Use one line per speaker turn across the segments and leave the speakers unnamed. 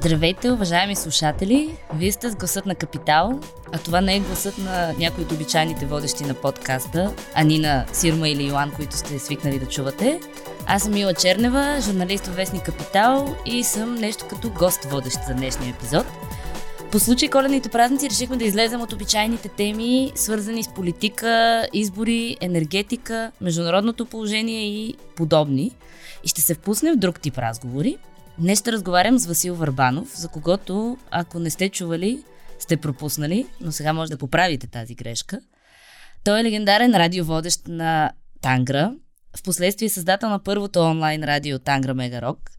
Здравейте, уважаеми слушатели! Вие сте с гласът на Капитал, а това не е гласът на някои от обичайните водещи на подкаста, а ни на Сирма или Йоан, които сте свикнали да чувате. Аз съм Мила Чернева, журналист в Вестник Капитал и съм нещо като гост водещ за днешния епизод. По случай коледните празници решихме да излезем от обичайните теми, свързани с политика, избори, енергетика, международното положение и подобни. И ще се впуснем в друг тип разговори – Днес ще разговарям с Васил Върбанов, за когото, ако не сте чували, сте пропуснали, но сега може да поправите тази грешка. Той е легендарен радиоводещ на Тангра, впоследствие създател на първото онлайн радио Тангра Мегарок,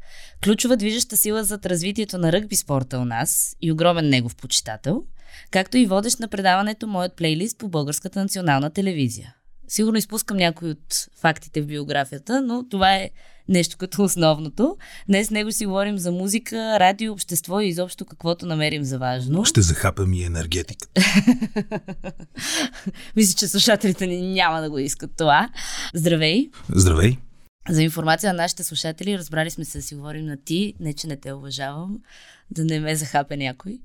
ключова движеща сила зад развитието на ръгби спорта у нас и огромен негов почитател, както и водещ на предаването Моят плейлист по Българската национална телевизия. Сигурно изпускам някои от фактите в биографията, но това е нещо като основното. Днес с него си говорим за музика, радио, общество и изобщо каквото намерим за важно.
Ще захапам и енергетика.
Мисля, че слушателите ни няма да го искат това. Здравей!
Здравей!
За информация на нашите слушатели, разбрали сме се да си говорим на ти, не че не те уважавам, да не ме захапе някой.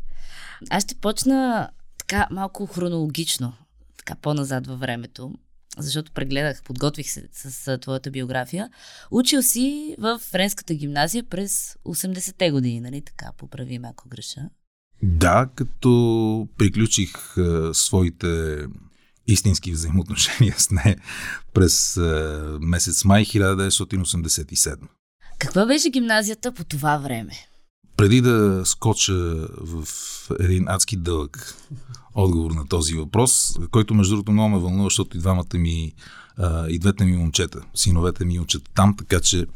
Аз ще почна така малко хронологично, така по-назад във времето защото прегледах, подготвих се с, с твоята биография. Учил си в френската гимназия през 80-те години, нали така? Поправим, ако греша.
Да, като приключих а, своите истински взаимоотношения с нея през а, месец май 1987.
Каква беше гимназията по това време?
Преди да скоча в един адски дълъг отговор на този въпрос, който между другото много ме вълнува, защото и двамата ми, а, и двете ми момчета, синовете ми учат там, така че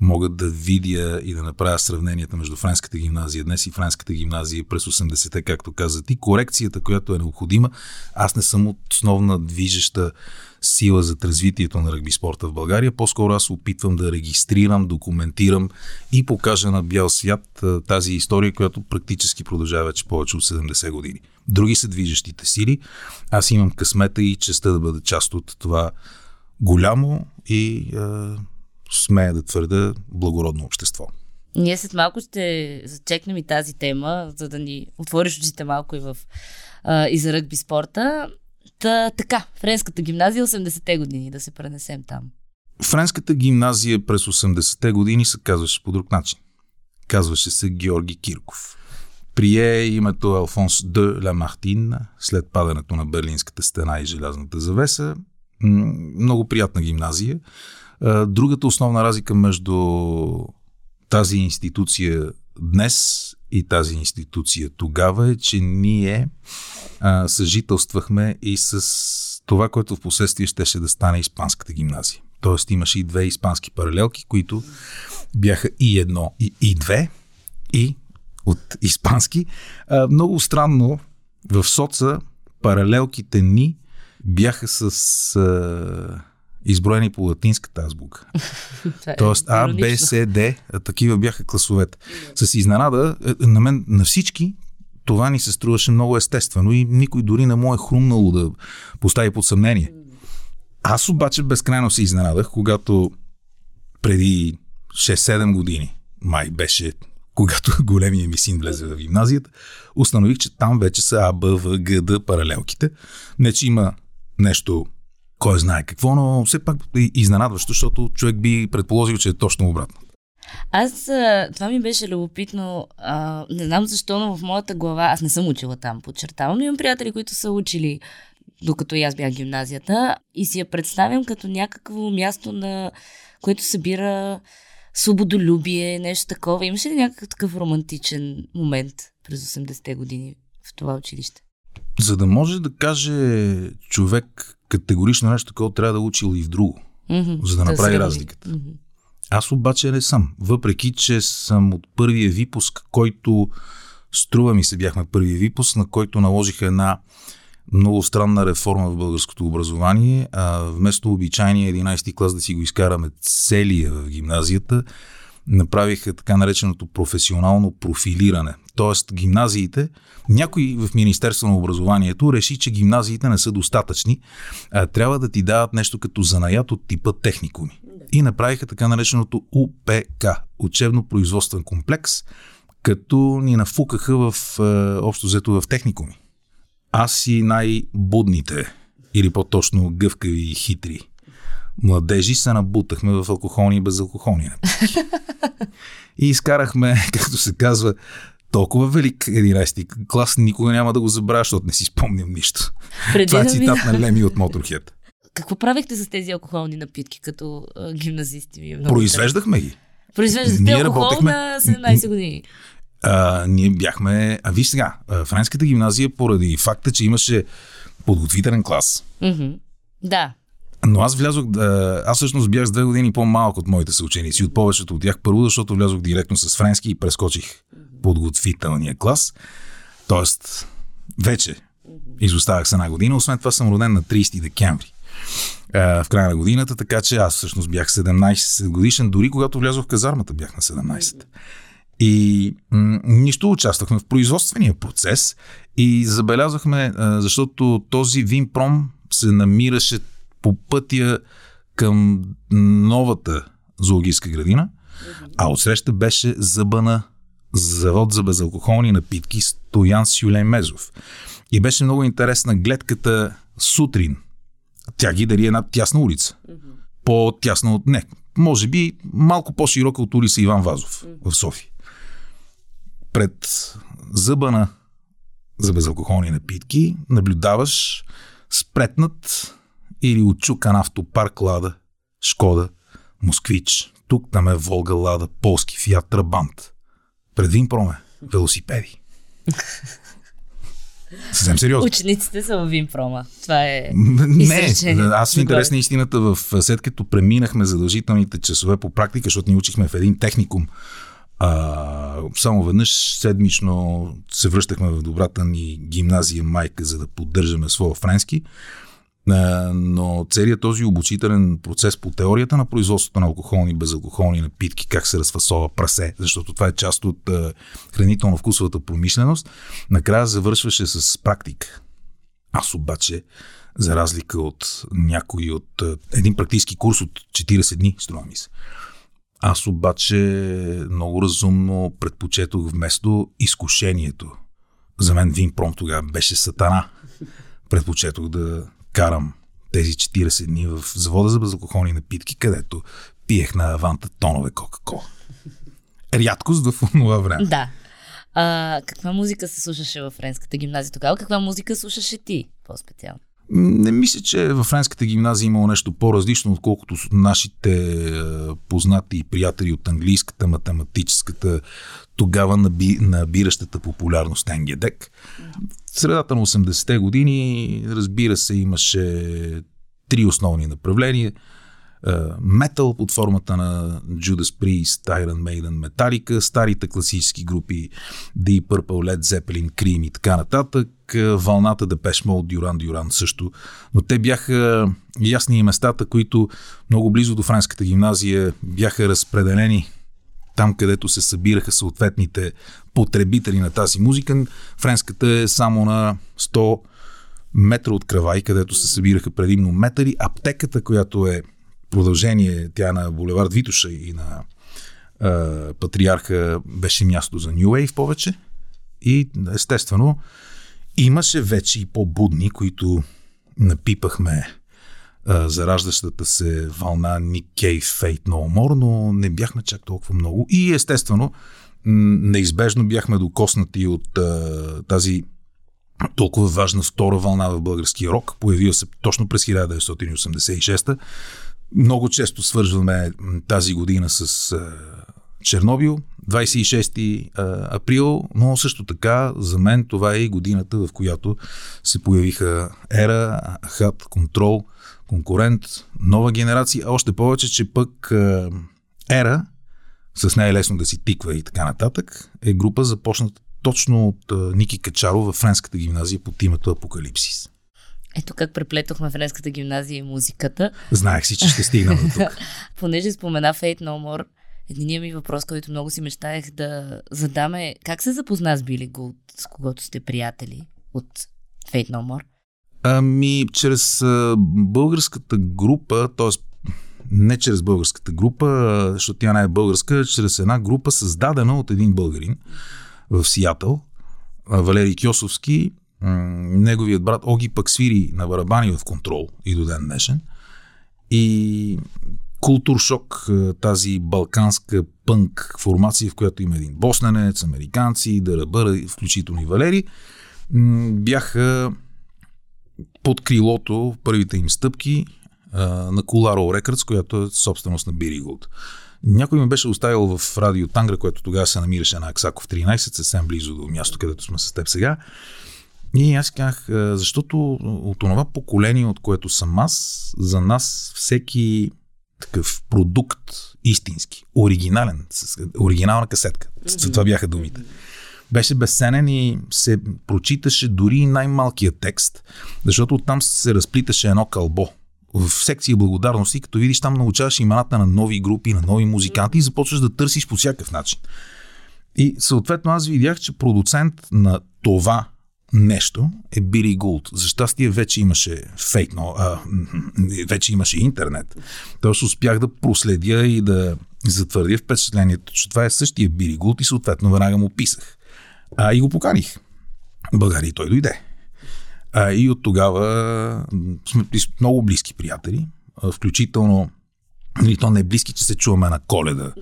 могат да видя и да направя сравненията между Френската гимназия днес и Френската гимназия през 80-те, както каза ти. Корекцията, която е необходима, аз не съм основна движеща сила за развитието на ръгби спорта в България. По-скоро аз опитвам да регистрирам, документирам и покажа на бял свят тази история, която практически продължава вече повече от 70 години. Други са движещите сили. Аз имам късмета и честа да бъда част от това голямо и е, смея да твърда благородно общество.
Ние след малко ще зачекнем и тази тема, за да ни отвориш очите малко и, в, а, и за ръгби спорта. Та, така, Френската гимназия 80-те години, да се пренесем там.
Френската гимназия през 80-те години се казваше по друг начин. Казваше се Георги Кирков. Прие името Алфонс де Ла Мартин след падането на Берлинската стена и желязната завеса. Много приятна гимназия. Другата основна разлика между тази институция днес и тази институция тогава е, че ние а, съжителствахме и с това, което в последствие щеше да стане Испанската гимназия. Тоест имаше и две испански паралелки, които бяха и едно, и, и две, и от испански. А, много странно, в соца паралелките ни бяха с а, изброени по латинската азбука. Е Тоест А, Б, С, Д, такива бяха класовете. С изненада, е, на мен, на всички, това ни се струваше много естествено и никой дори не му е хрумнало да постави под съмнение. Аз обаче безкрайно се изненадах, когато преди 6-7 години, май беше когато големия ми син влезе в гимназията, установих, че там вече са А, Б, В, Г, Д паралелките. Не, че има нещо кой знае какво, но все пак изненадващо, защото човек би предположил, че е точно обратно.
Аз, това ми беше любопитно, а, не знам защо, но в моята глава, аз не съм учила там, подчертавам, но имам приятели, които са учили докато и аз бях гимназията и си я представям като някакво място, на което събира свободолюбие, нещо такова. Имаше ли някакъв такъв романтичен момент през 80-те години в това училище?
За да може да каже човек категорично нещо такова, трябва да учил и в друго, mm-hmm. за да, да направи разликата. Mm-hmm. Аз обаче не съм. Въпреки, че съм от първия випуск, който струва ми се бяхме първия випуск, на който наложиха една много странна реформа в българското образование. А вместо обичайния 11 клас да си го изкараме целия в гимназията, направиха така нареченото професионално профилиране. Тоест гимназиите, някой в Министерство на образованието реши, че гимназиите не са достатъчни, а трябва да ти дават нещо като занаят от типа техникуми. И направиха така нареченото УПК, учебно-производствен комплекс, като ни нафукаха в, е, общо взето в техникуми. Аз и най-будните, или по-точно гъвкави и хитри младежи се набутахме в алкохолни и безалкохолни и изкарахме, както се казва, толкова велик 11 клас, никога няма да го забравя, защото не си спомням нищо. Преди Това е цитат на Леми от Моторхед.
Какво правихте с тези алкохолни напитки като а, гимназисти? Ми?
Е Произвеждахме ги.
Произвеждахте алкохол работехме... на 17 години.
А, ние бяхме... А виж сега, Френската гимназия поради факта, че имаше подготвителен клас.
Mm-hmm. Да.
Но аз влязох, да, аз всъщност бях с две години по-малък от моите съученици, от повечето от тях. Първо, защото влязох директно с френски и прескочих подготвителния клас. Тоест, вече изоставах с една година. Освен това съм роден на 30 декември в края на годината, така че аз всъщност бях 17 годишен, дори когато влязох в казармата бях на 17. И м- нищо участвахме в производствения процес и забелязахме, а, защото този Винпром се намираше по пътя към новата зоологическа градина, а отсреща беше зъбана завод за безалкохолни напитки Стоян Сюлей Мезов. И беше много интересна гледката сутрин. Тя ги дари една тясна улица. По-тясна от... Не, може би малко по-широка от улица Иван Вазов в София. Пред зъбана за безалкохолни напитки наблюдаваш спретнат или отчукан автопарк Лада, Шкода, Москвич, тук там е Волга Лада, полски Фиат Трабант. Пред Винпроме, велосипеди. Съвсем сериозно.
Учениците са в Винпрома. Това е
Не, аз в интерес на истината в след като преминахме задължителните часове по практика, защото ни учихме в един техникум, а, само веднъж седмично се връщахме в добрата ни гимназия майка, за да поддържаме своя френски. Но целият този обучителен процес по теорията на производството на алкохолни и безалкохолни напитки, как се разфасова прасе, защото това е част от хранително-вкусовата промишленост, накрая завършваше с практика. Аз обаче, за разлика от някой от един практически курс от 40 дни, струва ми се, аз обаче много разумно предпочетох вместо изкушението. За мен Винпром тогава беше сатана. Предпочетох да карам тези 40 дни в завода за безалкохолни напитки, където пиех на аванта тонове Кока-Кола. Рядкост в това време.
Да. А, каква музика се слушаше в френската гимназия тогава? Каква музика слушаше ти по-специално?
Не мисля, че във френската гимназия имало нещо по-различно, отколкото нашите познати и приятели от английската, математическата, тогава наби, набиращата популярност НГДЕК. В средата на 80-те години, разбира се, имаше три основни направления. Метал под формата на Judas Priest, Iron Maiden, Metallica, старите класически групи Deep Purple, Led Zeppelin, Cream и така нататък, вълната Depeche Mode, Duran Duran също. Но те бяха ясни и местата, които много близо до френската гимназия бяха разпределени там, където се събираха съответните потребители на тази музика. Френската е само на 100 метра от Кравай, където се събираха предимно метали. Аптеката, която е продължение, тя на булевард Витуша и на е, Патриарха, беше място за New Wave повече. И естествено, имаше вече и по-будни, които напипахме зараждащата се вълна Cave Fate No More, но не бяхме чак толкова много. И естествено, неизбежно бяхме докоснати от а, тази толкова важна втора вълна в българския рок, появила се точно през 1986 Много често свързваме тази година с Чернобил, 26 април, но също така за мен това е и годината, в която се появиха Ера, Хат, Контрол – конкурент, нова генерация, а още повече, че пък Ера, с нея е да си тиква и така нататък, е група започната точно от Ники Качаров в френската гимназия под името Апокалипсис.
Ето как преплетохме френската гимназия и музиката.
Знаех си, че ще стигна до тук.
Понеже спомена Fate No More, единият ми въпрос, който много си мечтаях да задаме, как се запозна с Били Гулд, с когото сте приятели от Fate No More?
Ами, чрез а, българската група, т.е. Не чрез българската група, защото тя не е българска, чрез една група създадена от един българин в Сиатъл, Валерий Кьосовски, неговият брат Оги пък свири на барабани в контрол и до ден днешен. И култур шок, тази балканска пънк формация, в която има един босненец, американци, Дъръбър, включително и Валери, бяха под крилото първите им стъпки на Куларо Records, която е собственост на Бири Голд. Някой ме беше оставил в радио Тангра, което тогава се намираше на Аксаков 13, съвсем близо до място, където сме с теб сега. И аз казах, защото от това поколение, от което съм аз, за нас всеки такъв продукт истински, оригинален, оригинална касетка. Това бяха думите. Беше безценен и се прочиташе дори най-малкият текст, защото оттам се разплиташе едно кълбо в секция благодарности, като видиш там научаваш имената на нови групи, на нови музиканти и започваш да търсиш по всякакъв начин. И съответно аз видях, че продуцент на това нещо е Бири Гулт. За щастие вече имаше фейк, но а, вече имаше интернет. Тоест успях да проследя и да затвърдя впечатлението, че това е същия Бири Гулт и съответно веднага му писах. А, и го поканих. В България той дойде. А, и от тогава сме много близки приятели, включително нали, то не е близки, че се чуваме на коледа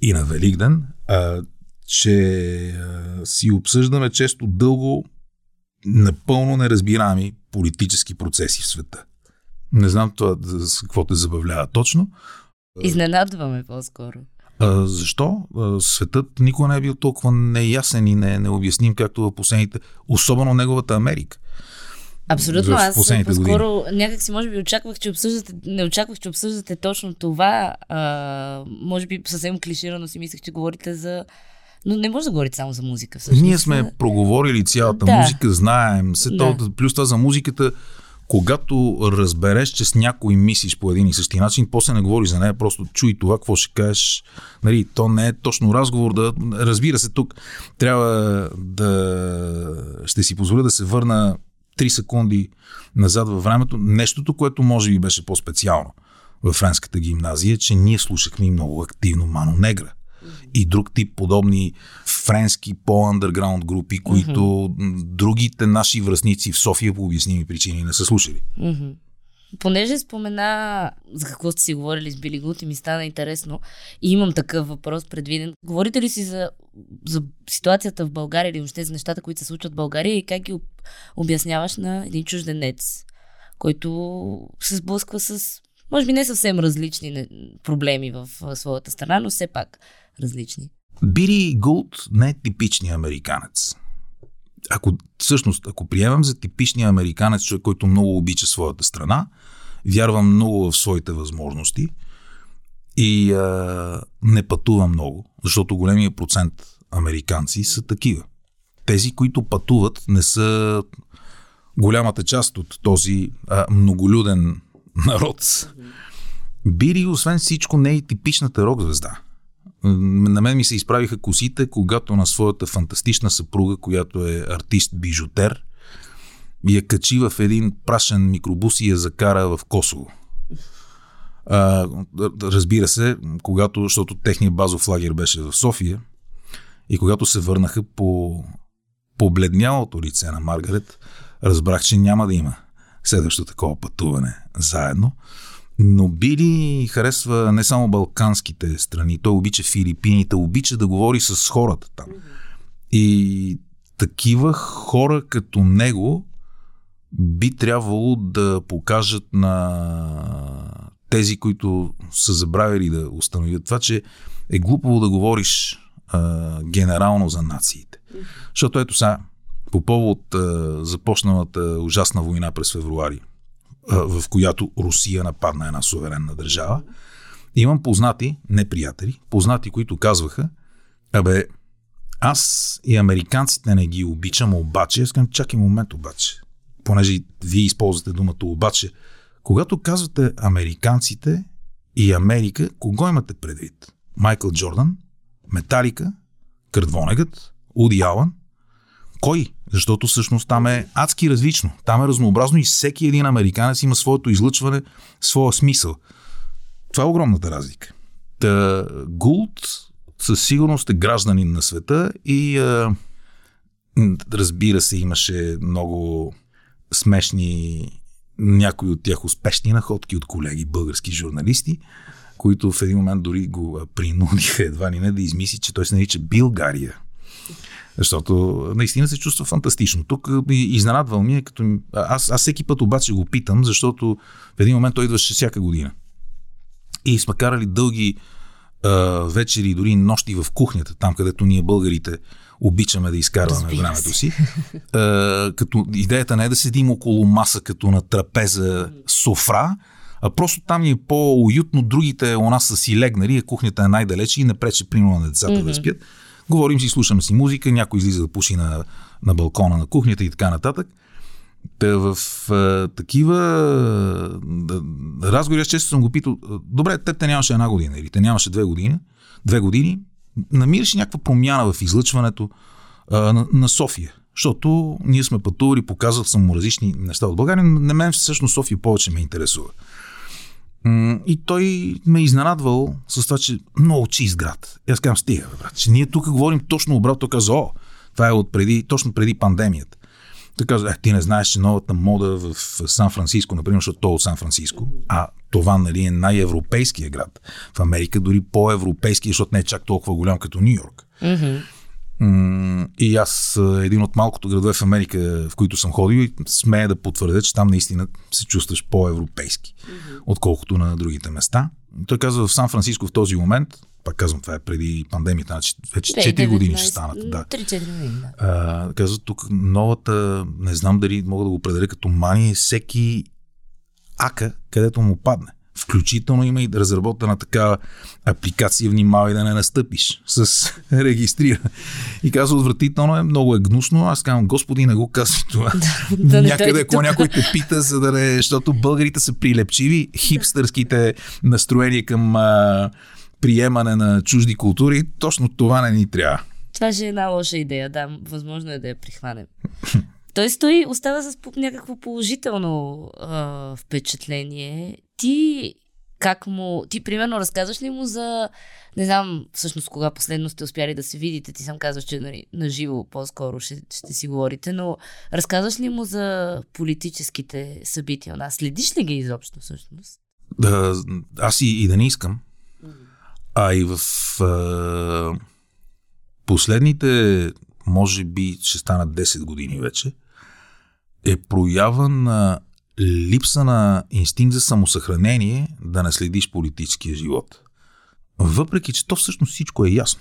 и на Великден, а, че а, си обсъждаме често дълго напълно неразбираеми политически процеси в света. Не знам това с какво те забавлява точно.
Изненадваме по-скоро.
А, защо? А, светът никога не е бил толкова неясен и не, необясним, както в последните, особено неговата Америка.
Абсолютно, аз по-скоро някак си може би очаквах, че обсъждате, не очаквах, че обсъждате точно това. А, може би съвсем клиширано си мислех, че говорите за но не може да говорите само за музика. Всъщност.
Ние сме проговорили цялата да. музика, знаем. Се да. то, плюс това за музиката, когато разбереш, че с някой мислиш по един и същи начин, после не говори за нея, просто чуй това, какво ще кажеш. Нали, то не е точно разговор. Да, разбира се, тук трябва да... Ще си позволя да се върна 3 секунди назад във времето. Нещото, което може би беше по-специално в френската гимназия, че ние слушахме много активно Мано Негра и друг тип подобни френски по-андерграунд групи, които mm-hmm. другите наши връзници в София по обясними причини не са слушали.
Mm-hmm. Понеже спомена за какво сте си говорили с Били Гут и ми стана интересно и имам такъв въпрос предвиден. Говорите ли си за, за ситуацията в България или въобще за нещата, които се случват в България и как ги обясняваш на един чужденец, който се сблъсква с, може би не съвсем различни проблеми в своята страна, но все пак различни.
Бири Гулт не е типичният американец. Ако, всъщност, ако приемам за типичния американец, човек, който много обича своята страна, вярва много в своите възможности и а, не пътува много, защото големия процент американци са такива. Тези, които пътуват, не са голямата част от този а, многолюден народ. Бири, освен всичко, не е и типичната рок звезда. На мен ми се изправиха косите, когато на своята фантастична съпруга, която е артист-бижутер, я качи в един прашен микробус и я закара в Косово. А, разбира се, когато, защото техният базов лагер беше в София и когато се върнаха по побледнялото лице на Маргарет, разбрах, че няма да има следващо такова пътуване заедно. Но Били харесва не само балканските страни, той обича Филипините, обича да говори с хората там. И такива хора като него би трябвало да покажат на тези, които са забравили да установят това, че е глупаво да говориш а, генерално за нациите. Защото ето сега, по повод а, започналата ужасна война през февруари в която Русия нападна една суверенна държава. Имам познати, не приятели, познати, които казваха, абе, аз и американците не ги обичам, обаче, искам чакай момент обаче, понеже вие използвате думата обаче, когато казвате американците и Америка, кого имате предвид? Майкъл Джордан, Металика, Кърдвонегът, Уди Алън, кой? Защото всъщност там е адски различно. Там е разнообразно и всеки един американец има своето излъчване, своя смисъл. Това е огромната разлика. Та, Гулт със сигурност е гражданин на света и а, разбира се, имаше много смешни, някои от тях успешни находки от колеги български журналисти, които в един момент дори го принудиха едва ли не да измисли, че той се нарича Билгария. Защото наистина се чувства фантастично. Тук изненадвал ми е, като... Аз, аз всеки път обаче го питам, защото в един момент той идваше всяка година. И сме карали дълги а, вечери, дори нощи в кухнята, там където ние българите обичаме да изкарваме Разбира времето си. А, като идеята не е да седим около маса като на трапеза софра, а просто там ни е по-уютно, другите у нас са си легнали, а кухнята е най-далече и не прече примерно на децата mm-hmm. да спят. Говорим си, слушаме си музика, някой излиза да пуши на, на балкона на кухнята и така нататък. Та в а, такива да, разговори, аз често съм го питал, добре, теб те нямаше една година или те нямаше две години, две години, намираш някаква промяна в излъчването а, на, на София. Защото ние сме пътували, показвал съм му различни неща от България, на мен всъщност София повече ме интересува. И той ме е изненадвал с това, че много чист град. И аз казвам, стига, брат, че ние тук говорим точно обратно. Той каза, о, това е от преди, точно преди пандемията. Той каза, е, ти не знаеш, че новата мода в Сан-Франциско, например, защото то е от Сан-Франциско, а това нали, е най-европейския град. В Америка дори по-европейски, защото не е чак толкова голям като Нью Йорк. Mm-hmm. И аз, един от малкото градове в Америка, в които съм ходил, и смея да потвърдя, че там наистина се чувстваш по-европейски, mm-hmm. отколкото на другите места. Той казва в Сан-Франциско в този момент, пак казвам, това е преди пандемията, значи вече 4 19, години ще станат. Да.
3-4 години, да.
А, казва тук новата, не знам дали мога да го определя като мания, всеки ака, където му падне. Включително има и разработена такава апликация, внимавай да не настъпиш с регистрира. И казва, отвратително е, много е гнусно. Аз казвам, господи, не го казвай това. да, Някъде, ако някой те пита, за да не, защото българите са прилепчиви, хипстърските настроения към а, приемане на чужди култури, точно това не ни трябва.
Това ще е една лоша идея, да. Възможно е да я прихванем. Той остава с някакво положително а, впечатление. Ти как му... Ти примерно разказваш ли му за... Не знам всъщност кога последно сте успяли да се видите. Ти сам казваш, че нали, на живо по-скоро ще, ще си говорите, но разказваш ли му за политическите събития у нас? Следиш ли ги изобщо всъщност?
Да, аз и, и да не искам. А и в а, последните, може би ще станат 10 години вече, е проява на липса на инстинкт за самосъхранение да не следиш политическия живот. Въпреки, че то всъщност всичко е ясно.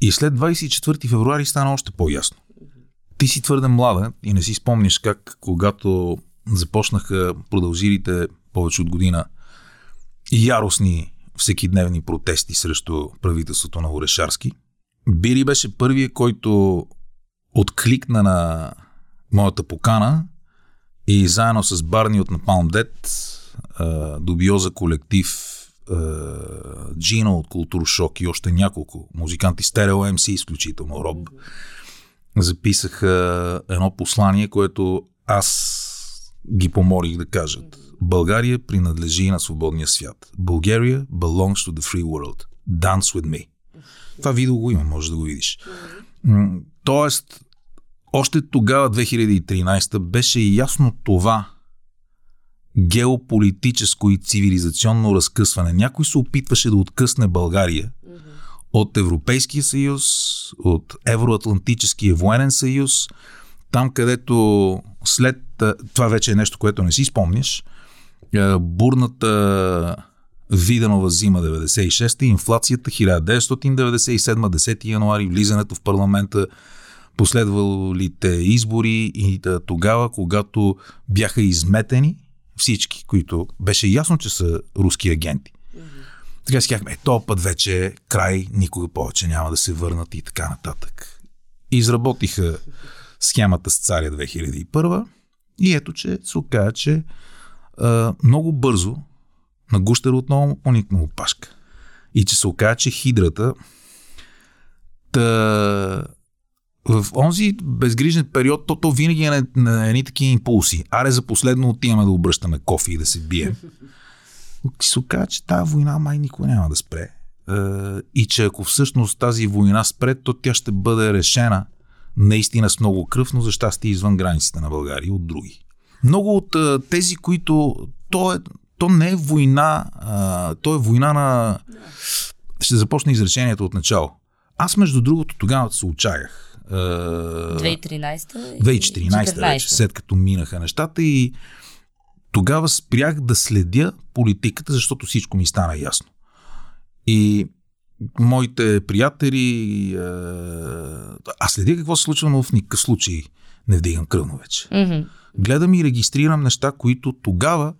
И след 24 февруари стана още по-ясно. Ти си твърде млада и не си спомняш как, когато започнаха продължилите повече от година яростни всекидневни протести срещу правителството на Орешарски, Бири беше първия, който откликна на моята покана и заедно с Барни от Napalm Dead, Дубиоза колектив, Джино от Култур Шок и още няколко музиканти, Стерео МС, изключително Роб, записаха едно послание, което аз ги помолих да кажат. България принадлежи на свободния свят. Bulgaria belongs to the free world. Dance with me. Това видео го има, може да го видиш. Тоест, още тогава, 2013, беше ясно това геополитическо и цивилизационно разкъсване. Някой се опитваше да откъсне България mm-hmm. от Европейския съюз, от Евроатлантическия военен съюз, там където след това вече е нещо, което не си спомняш, бурната Виденова зима 96-та, инфлацията 1997 10 януари, влизането в парламента последвалите избори и да, тогава, когато бяха изметени всички, които беше ясно, че са руски агенти. Mm-hmm. Така си казахме, е, то път вече е край, никога повече няма да се върнат и така нататък. Изработиха схемата с царя 2001 и ето, че се оказа, че а, много бързо на Гущер отново поникна опашка. И че се оказа, че хидрата та, в онзи безгрижен период, то, то винаги е на, на едни такива импулси. Аре за последно отиваме да обръщаме кофи и да се бием. се оказа, че тази война май никога няма да спре. И че ако всъщност тази война спре, то тя ще бъде решена наистина с много кръв, но за щастие извън границите на България от други. Много от тези, които... То, е, то не е война, то е война на... Ще започне изречението от начало. Аз, между другото, тогава се отчаях.
2013
2014 вече, след като минаха нещата и тогава спрях да следя политиката, защото всичко ми стана ясно. И моите приятели, аз следя какво се случва, но в никакъв случай не вдигам кръвно вече.
Mm-hmm.
Гледам и регистрирам неща, които тогава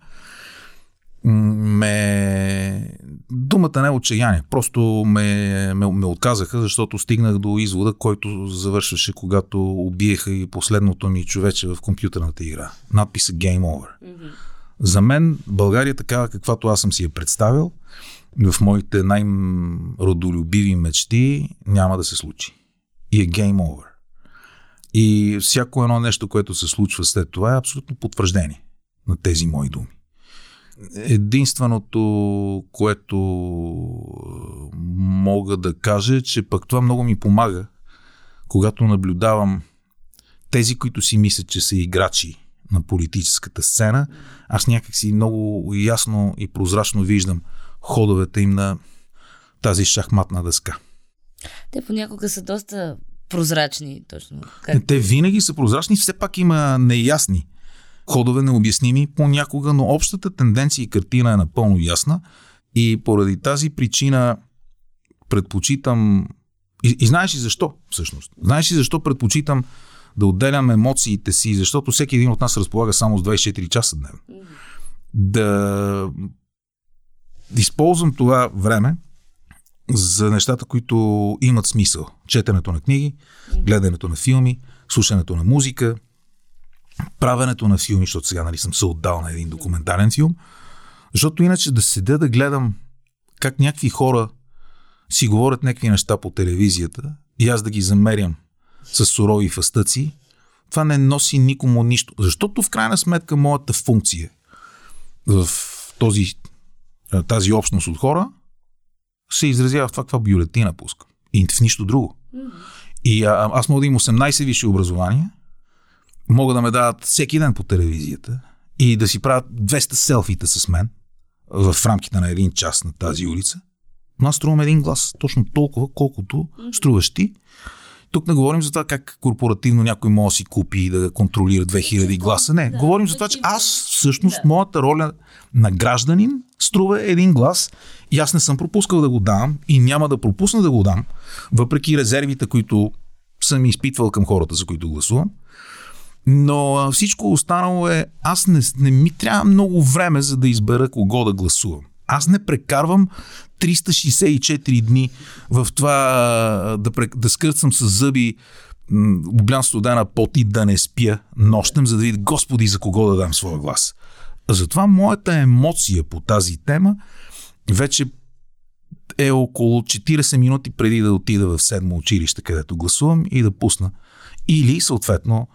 ме... Думата не е отчаяние. Просто ме, ме, ме отказаха, защото стигнах до извода, който завършваше, когато убиеха и последното ми човече в компютърната игра. Надписа Game Over. Mm-hmm. За мен България такава, каквато аз съм си я представил, в моите най-родолюбиви мечти няма да се случи. И е Game Over. И всяко едно нещо, което се случва след това е абсолютно потвърждение на тези мои думи. Единственото, което мога да кажа, е, че пък това много ми помага, когато наблюдавам тези, които си мислят, че са играчи на политическата сцена, аз някакси много ясно и прозрачно виждам ходовете им на тази шахматна дъска.
Те понякога са доста прозрачни, точно. Как...
Те винаги са прозрачни, все пак има неясни ходове необясними понякога, но общата тенденция и картина е напълно ясна и поради тази причина предпочитам и, и знаеш ли защо всъщност? Знаеш ли защо предпочитам да отделям емоциите си, защото всеки един от нас разполага само с 24 часа дневно. Да използвам това време за нещата, които имат смисъл. Четенето на книги, гледането на филми, слушането на музика, правенето на филми, защото сега нали, съм се отдал на един документален филм. Защото иначе да седя да гледам как някакви хора си говорят някакви неща по телевизията и аз да ги замерям с сурови фастъци, това не носи никому нищо. Защото в крайна сметка моята функция в този, тази общност от хора се изразява в това каква бюлетина пускам. И в нищо друго. И а, аз мога да имам 18 висши образования, мога да ме дават всеки ден по телевизията и да си правят 200 селфита с мен в рамките на един час на тази улица. Но аз струвам един глас точно толкова, колкото струваш ти тук не говорим за това как корпоративно някой може да си купи и да контролира 2000 гласа. Не, да, говорим за това, че аз всъщност да. моята роля на гражданин струва един глас и аз не съм пропускал да го дам и няма да пропусна да го дам, въпреки резервите, които съм изпитвал към хората, за които гласувам. Но всичко останало е, аз не, не ми трябва много време, за да избера кого да гласувам. Аз не прекарвам 364 дни в това да, да скърцам с зъби облян студена пот и да не спя нощем, за да видя Господи за кого да дам своя глас. Затова моята емоция по тази тема вече е около 40 минути преди да отида в седмо училище, където гласувам и да пусна. Или съответно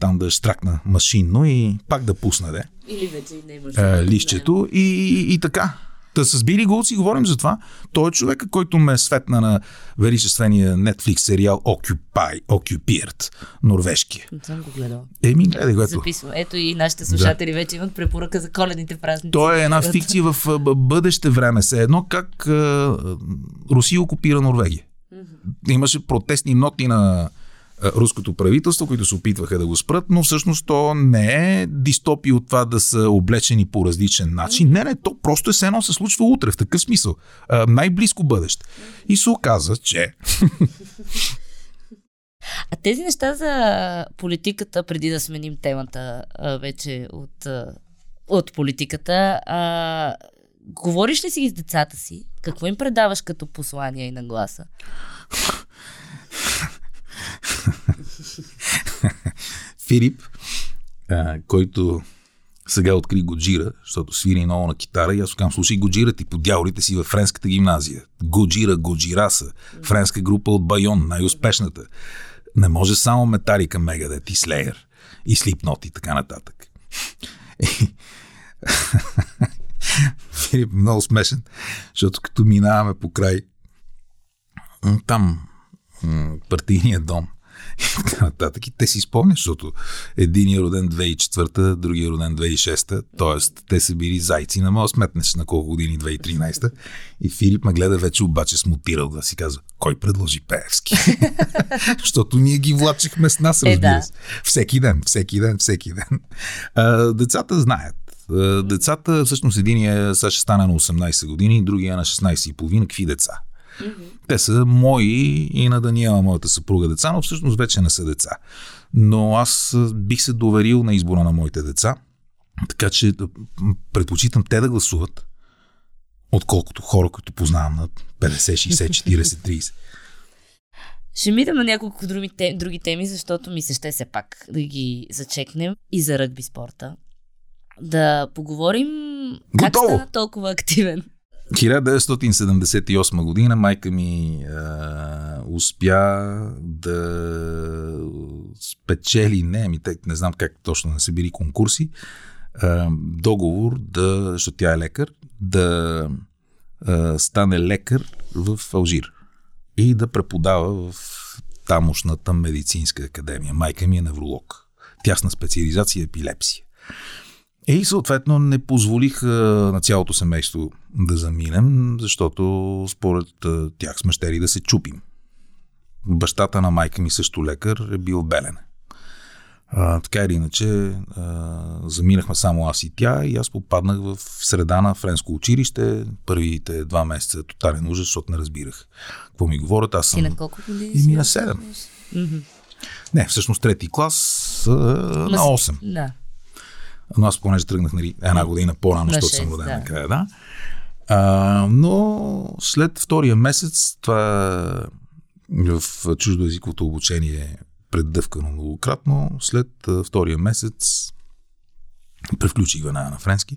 там да штракна машинно и пак да пусна де.
Или вече не имаш.
Лището и, и, и така. Та с Били Гулд си говорим за това. Той е човека, който ме е светна на величествения Netflix сериал Occupy, Occupiert, норвежкия.
Не съм го гледал.
Еми, гледай го. Ето.
Записвам. Ето и нашите слушатели да. вече имат препоръка за коледните празници.
Той е една фикция в бъдеще време. Се едно как Русия окупира Норвегия. Mm-hmm. Имаше протестни ноти на руското правителство, които се опитваха да го спрат, но всъщност то не е дистопия от това да са облечени по различен начин. Не, не, то просто е се едно се случва утре, в такъв смисъл. най-близко бъдеще. И се оказа, че...
А тези неща за политиката, преди да сменим темата вече от, от политиката, а, говориш ли си с децата си? Какво им предаваш като послания и нагласа?
Филип, а, който сега откри Годжира, защото свири много на китара и аз казвам, слушай Годжира ти по дяволите си във френската гимназия. Годжира, Годжираса, френска група от Байон, най-успешната. Не може само Металика, Мегадет и Слеер и Слипнот и така нататък. Филип е много смешен, защото като минаваме по край там партийния дом и така нататък. И те си спомнят, защото един е роден 2004, другия е роден 2006, т.е. те са били зайци, не мога да сметнеш на колко години 2013. И Филип ме гледа вече обаче смутирал да си казва, кой предложи Пеевски? защото ние ги влачихме с нас, разбира се. Е, да. Всеки ден, всеки ден, всеки ден. А, децата знаят. Децата, всъщност един е, сега ще стане на 18 години, другия е на 16 и половина. Какви деца? Mm-hmm. Те са мои и на Даниела, моята съпруга деца, но всъщност вече не са деца. Но аз бих се доверил на избора на моите деца, така че предпочитам те да гласуват, отколкото хора, които познавам на 50, 60, 40, 30.
Ще мидам на няколко други, тем, други теми, защото ми се ще се пак да ги зачекнем и за ръгби спорта. Да поговорим Готово. как стана толкова активен.
1978 година майка ми а, успя да спечели, не, ми, не знам как точно не са били конкурси, а, договор, да, защото тя е лекар, да а, стане лекар в Алжир и да преподава в тамошната медицинска академия. Майка ми е невролог. Тясна специализация епилепсия. И съответно не позволих на цялото семейство да заминем, защото според тях сме щели да се чупим. Бащата на майка ми също лекар е бил белен. А, така или иначе, а, заминахме само аз и тя и аз попаднах в среда на френско училище. Първите два месеца тотален ужас, защото не разбирах какво ми говорят. Аз съм...
Ти на колко години
И ми на 7. Mm-hmm. Не, всъщност трети клас а, на 8.
Да.
Но аз понеже тръгнах нали, една година по-рано, защото съм роден да. края, да. А, но след втория месец, това в чуждоязиковото обучение е преддъвкано многократно, след втория месец превключих веднага на френски,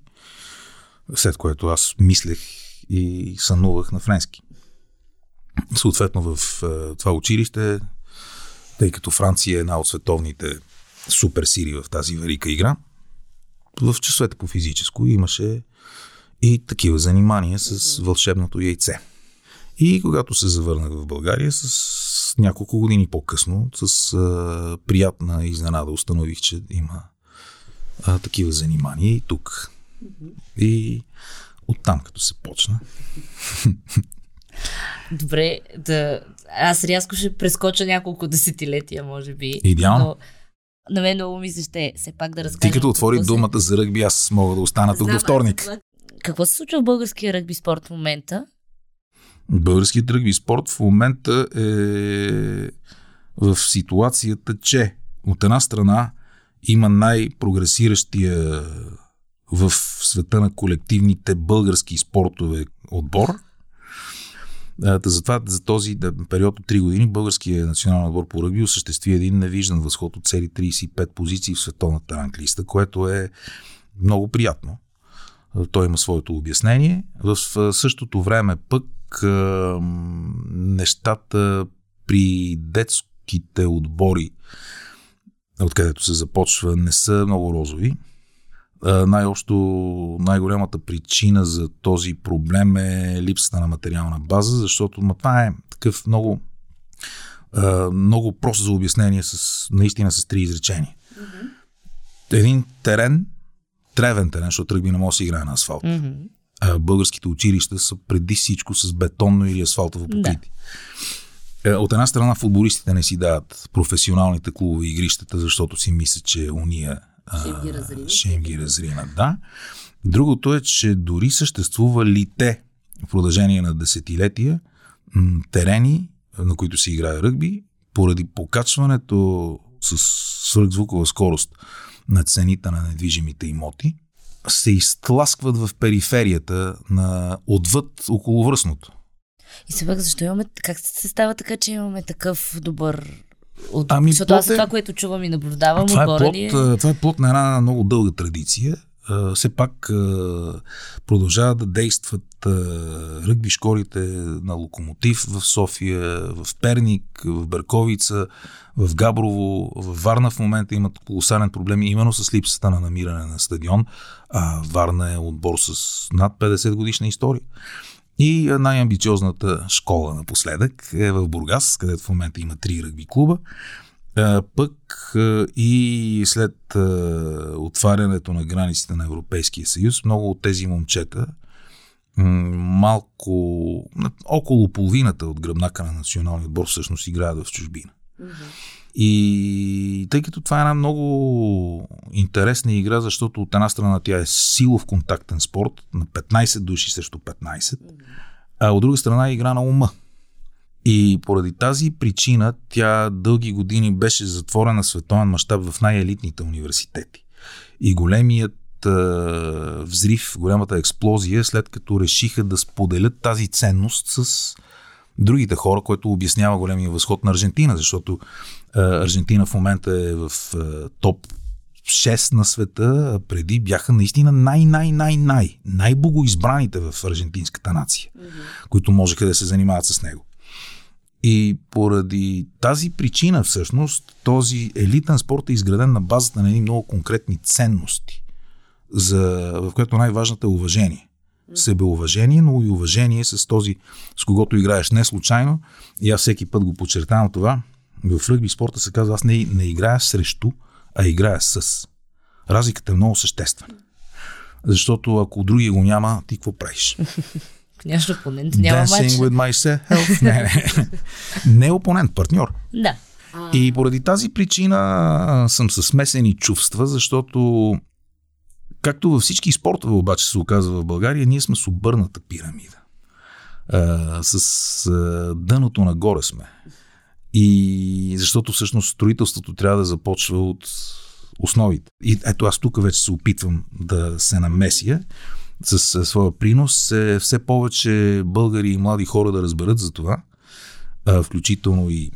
след което аз мислех и сънувах на френски. Съответно в това училище, тъй като Франция е една от световните суперсили в тази велика игра – в часовете по физическо имаше и такива занимания с вълшебното яйце. И когато се завърнах в България, с няколко години по-късно, с а, приятна изненада установих, че има а, такива занимания и тук. И оттам, като се почна.
Добре, да. Аз рязко ще прескоча няколко десетилетия, може би.
Идеално. Но
на мен много ми се ще все пак да разкажа.
Ти като отвори думата за ръгби, аз мога да остана тук до вторник.
Какво се случва в българския ръгби спорт в момента?
Българският ръгби спорт в момента е в ситуацията, че от една страна има най-прогресиращия в света на колективните български спортове отбор – затова за този период от 3 години българският национален отбор по ръгби осъществи един невиждан възход от цели 35 позиции в световната ранглиста, което е много приятно. Той има своето обяснение. В същото време пък нещата при детските отбори, откъдето се започва, не са много розови най-общо най-голямата причина за този проблем е липсата на материална база, защото ма, това е такъв много, много прост за обяснение с, наистина с три изречения. Mm-hmm. Един терен, тревен терен, защото ръгби не може да се играе на асфалт. Mm-hmm. Българските училища са преди всичко с бетонно или асфалтово покритие. Да. Е, от една страна футболистите не си дават професионалните клубове игрищата, защото си мислят, че уния
ще им ги разринат.
Ще им ги разринат, да. Другото е, че дори съществува те в продължение на десетилетия терени, на които се играе ръгби, поради покачването с свръхзвукова скорост на цените на недвижимите имоти, се изтласкват в периферията на отвъд околовръстното.
И сега защо имаме, как се става така, че имаме такъв добър от... Ами, Защото аз е... това, което чувам и наблюдавам,
това е, плод, е... това е плод на една много дълга традиция. все пак продължават да действат ръгби школите на Локомотив в София, в Перник, в Берковица, в Габрово, в Варна в момента имат колосален проблем именно с липсата на намиране на стадион. А Варна е отбор с над 50 годишна история. И най-амбициозната школа напоследък е в Бургас, където в момента има три ръгби клуба. А, пък а, и след а, отварянето на границите на Европейския съюз, много от тези момчета, малко, около половината от гръбнака на националния отбор всъщност играят в чужбина. Mm-hmm. И тъй като това е една много интересна игра, защото от една страна тя е силов контактен спорт на 15 души срещу 15, mm-hmm. а от друга страна е игра на ума. И поради тази причина тя дълги години беше затворена световен мащаб в най-елитните университети. И големият взрив, голямата експлозия, след като решиха да споделят тази ценност с другите хора, което обяснява големия възход на Аржентина, защото е, Аржентина в момента е в е, топ 6 на света, преди бяха наистина най-най-най-най, най-богоизбраните в аржентинската нация, mm-hmm. които можеха да се занимават с него. И поради тази причина всъщност този елитен спорт е изграден на базата на едни много конкретни ценности, за, в което най-важната е уважение. Себеуважение, но и уважение с този, с когото играеш не случайно. И аз всеки път го подчертавам това. В ръгби спорта се казва, аз не, не играя срещу, а играя с. Разликата е много съществена. Защото ако другия го няма, ти какво правиш?
Нямаш опонент, няма
Dancing
матч.
with myself. не, не. не е опонент, партньор.
Да.
И поради тази причина съм със смесени чувства, защото както във всички спортове обаче се оказва в България, ние сме с обърната пирамида. А, с а, дъното нагоре сме. И защото всъщност строителството трябва да започва от основите. И ето аз тук вече се опитвам да се намесия с своя принос е все повече българи и млади хора да разберат за това, включително и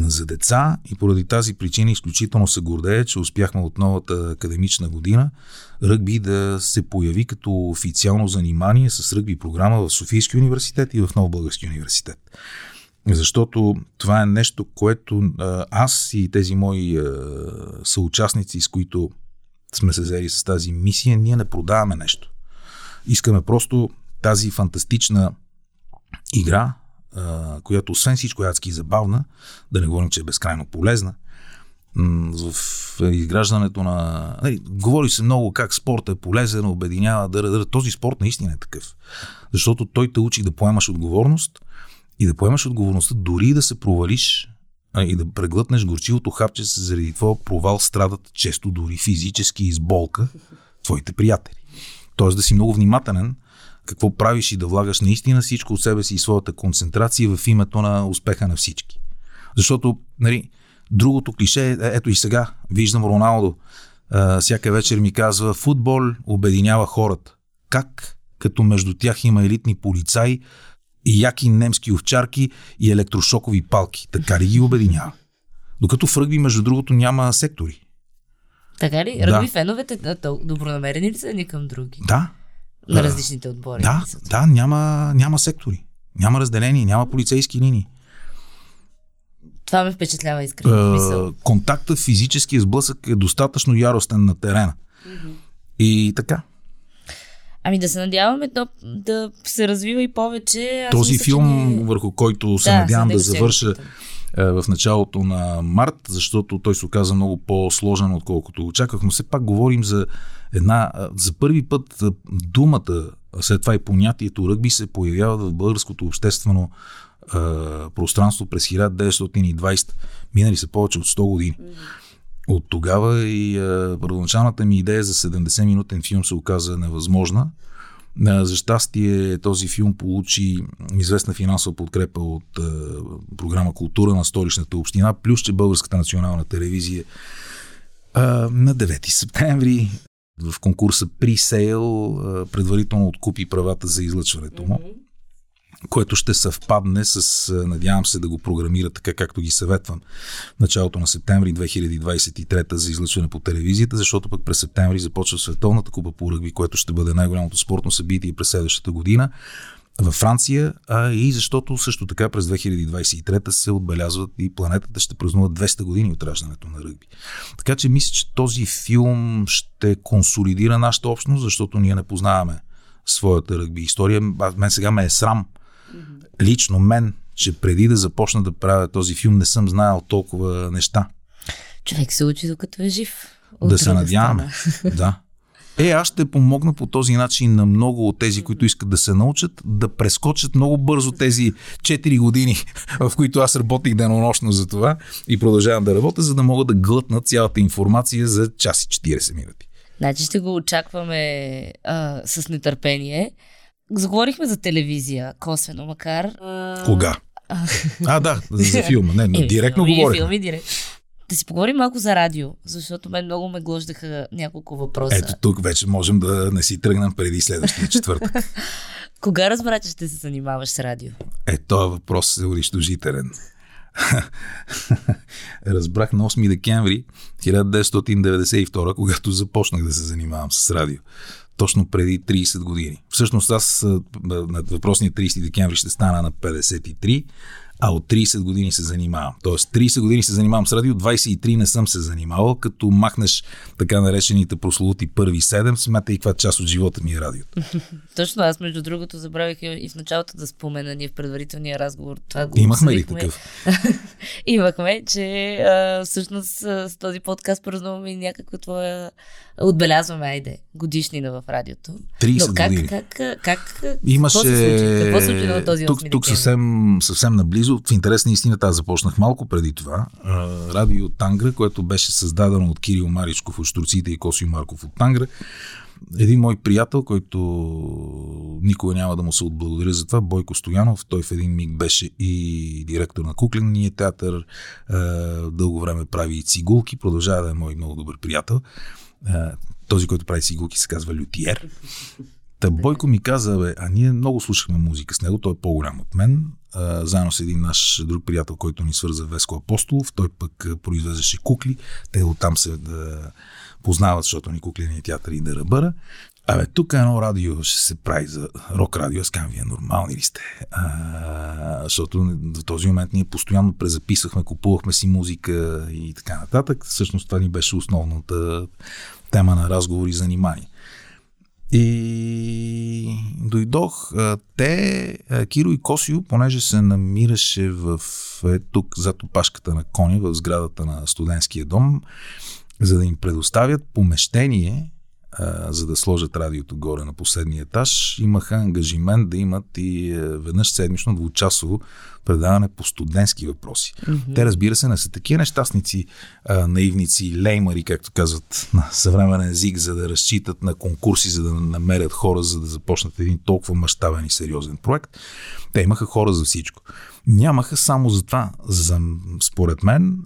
за деца и поради тази причина изключително се гордея, че успяхме от новата академична година ръгби да се появи като официално занимание с ръгби програма в Софийския университет и в Нов Български университет. Защото това е нещо, което аз и тези мои съучастници, с които сме се взели с тази мисия, ние не продаваме нещо. Искаме просто тази фантастична игра, която освен всичко е адски забавна, да не говорим, че е безкрайно полезна, в изграждането на... Не, говори се много как спорт е полезен, обединява, да, да, този спорт наистина е такъв. Защото той те учи да поемаш отговорност и да поемаш отговорността дори да се провалиш и да преглътнеш горчивото хапче, заради твоя провал страдат често дори физически изболка твоите приятели. Тоест да си много внимателен какво правиш и да влагаш наистина всичко от себе си и своята концентрация в името на успеха на всички. Защото, нали, другото клише, е, ето и сега, виждам Роналдо, а, всяка вечер ми казва, футбол обединява хората. Как? Като между тях има елитни полицаи, и яки немски овчарки и електрошокови палки. Така ли ги обединява? Докато в ръгби, между другото, няма сектори.
Така ли? Ръгби да. феновете добронамерени ли са едни към други?
Да.
На различните отбори.
Да, да няма, няма сектори. Няма разделение, няма полицейски линии.
Това ме впечатлява искрено.
Е, контактът физически сблъсък е достатъчно яростен на терена. Mm-hmm. И така.
Ами да се надяваме да, да се развива и повече.
Аз Този мисля, филм, не... върху който се да, надявам да завърша е, в началото на март, защото той се оказа много по-сложен, отколкото очаквах. Но все пак говорим за една... За първи път думата, след това и понятието ръгби се появява в българското обществено е, пространство през 1920. Минали са повече от 100 години. От тогава и а, първоначалната ми идея за 70-минутен филм се оказа невъзможна. А, за щастие този филм получи известна финансова подкрепа от а, програма Култура на столичната община, плюс че Българската национална телевизия а, на 9 септември в конкурса Pre-Sale предварително откупи правата за излъчването му. което ще съвпадне с, надявам се да го програмира така, както ги съветвам, началото на септември 2023 за излъчване по телевизията, защото пък през септември започва Световната купа по ръгби, което ще бъде най-голямото спортно събитие през следващата година във Франция, а и защото също така през 2023 се отбелязват и планетата ще празнува 200 години от раждането на ръгби. Така че мисля, че този филм ще консолидира нашата общност, защото ние не познаваме своята ръгби история. Мен сега ме е срам, лично мен, че преди да започна да правя този филм не съм знаел толкова неща.
Човек се учи докато е жив.
Да се надяваме. да. Е, аз ще помогна по този начин на много от тези, които искат да се научат, да прескочат много бързо тези 4 години, в които аз работих денонощно за това и продължавам да работя, за да могат да глътнат цялата информация за час и 40 минути.
Значи ще го очакваме а, с нетърпение. Заговорихме за телевизия, косвено макар.
Кога? А, да, за филма. Не, но директно говорим.
Филми, директ. Да си поговорим малко за радио, защото мен много ме глождаха няколко въпроса.
Ето тук вече можем да не си тръгнем преди следващия четвъртък.
Кога разбра, че ще се занимаваш с радио?
Е, този въпрос е унищожителен. Разбрах на 8 декември 1992, когато започнах да се занимавам с радио. Точно преди 30 години. Всъщност аз на въпросния 30 декември ще стана на 53, а от 30 години се занимавам. Тоест 30 години се занимавам с радио, 23 не съм се занимавал, като махнеш така наречените прословути първи 7, смятай каква част от живота ми е радиото.
Точно, аз между другото забравих и в началото да спомена ние в предварителния разговор. Това го
Имахме ли такъв?
Имахме, че а, всъщност с този подкаст празнуваме някаква твоя отбелязваме, айде, годишнина в радиото.
30
Но как,
години.
Как, как, как,
Имаше...
какво се случи? Какво се случи на този
тук, тук съвсем, съвсем наблизо, в интерес на истината, аз започнах малко преди това. Радио Тангра, което беше създадено от Кирил Маричков от Штурците и Косио Марков от Тангра. Един мой приятел, който никога няма да му се отблагодаря за това, Бойко Стоянов, той в един миг беше и директор на Кукления театър, дълго време прави и цигулки, продължава да е мой много добър приятел този, който прави сигулки, се казва Лютиер. Та Бойко ми каза, бе, а ние много слушахме музика с него, той е по-голям от мен, заедно с един наш друг приятел, който ни свърза Веско Апостолов, той пък произвеждаше кукли, те оттам се да познават, защото ни кукления театър и да ръбъра. Абе, тук едно радио ще се прави за рок радио. Аз казвам, вие нормални ли сте? А, защото в този момент ние постоянно презаписвахме, купувахме си музика и така нататък. Всъщност това ни беше основната тема на разговори и занимание. И дойдох. Те, Киро и Косио, понеже се намираше в е, тук зад опашката на коня, в сградата на студентския дом, за да им предоставят помещение, за да сложат радиото горе на последния етаж, имаха ангажимент да имат и веднъж седмично двучасово предаване по студентски въпроси. Mm-hmm. Те, разбира се, не са такива нещастници, а, наивници, леймари, както казват на съвременен език, за да разчитат на конкурси, за да намерят хора, за да започнат един толкова мащабен и сериозен проект. Те имаха хора за всичко. Нямаха само за това, за, според мен,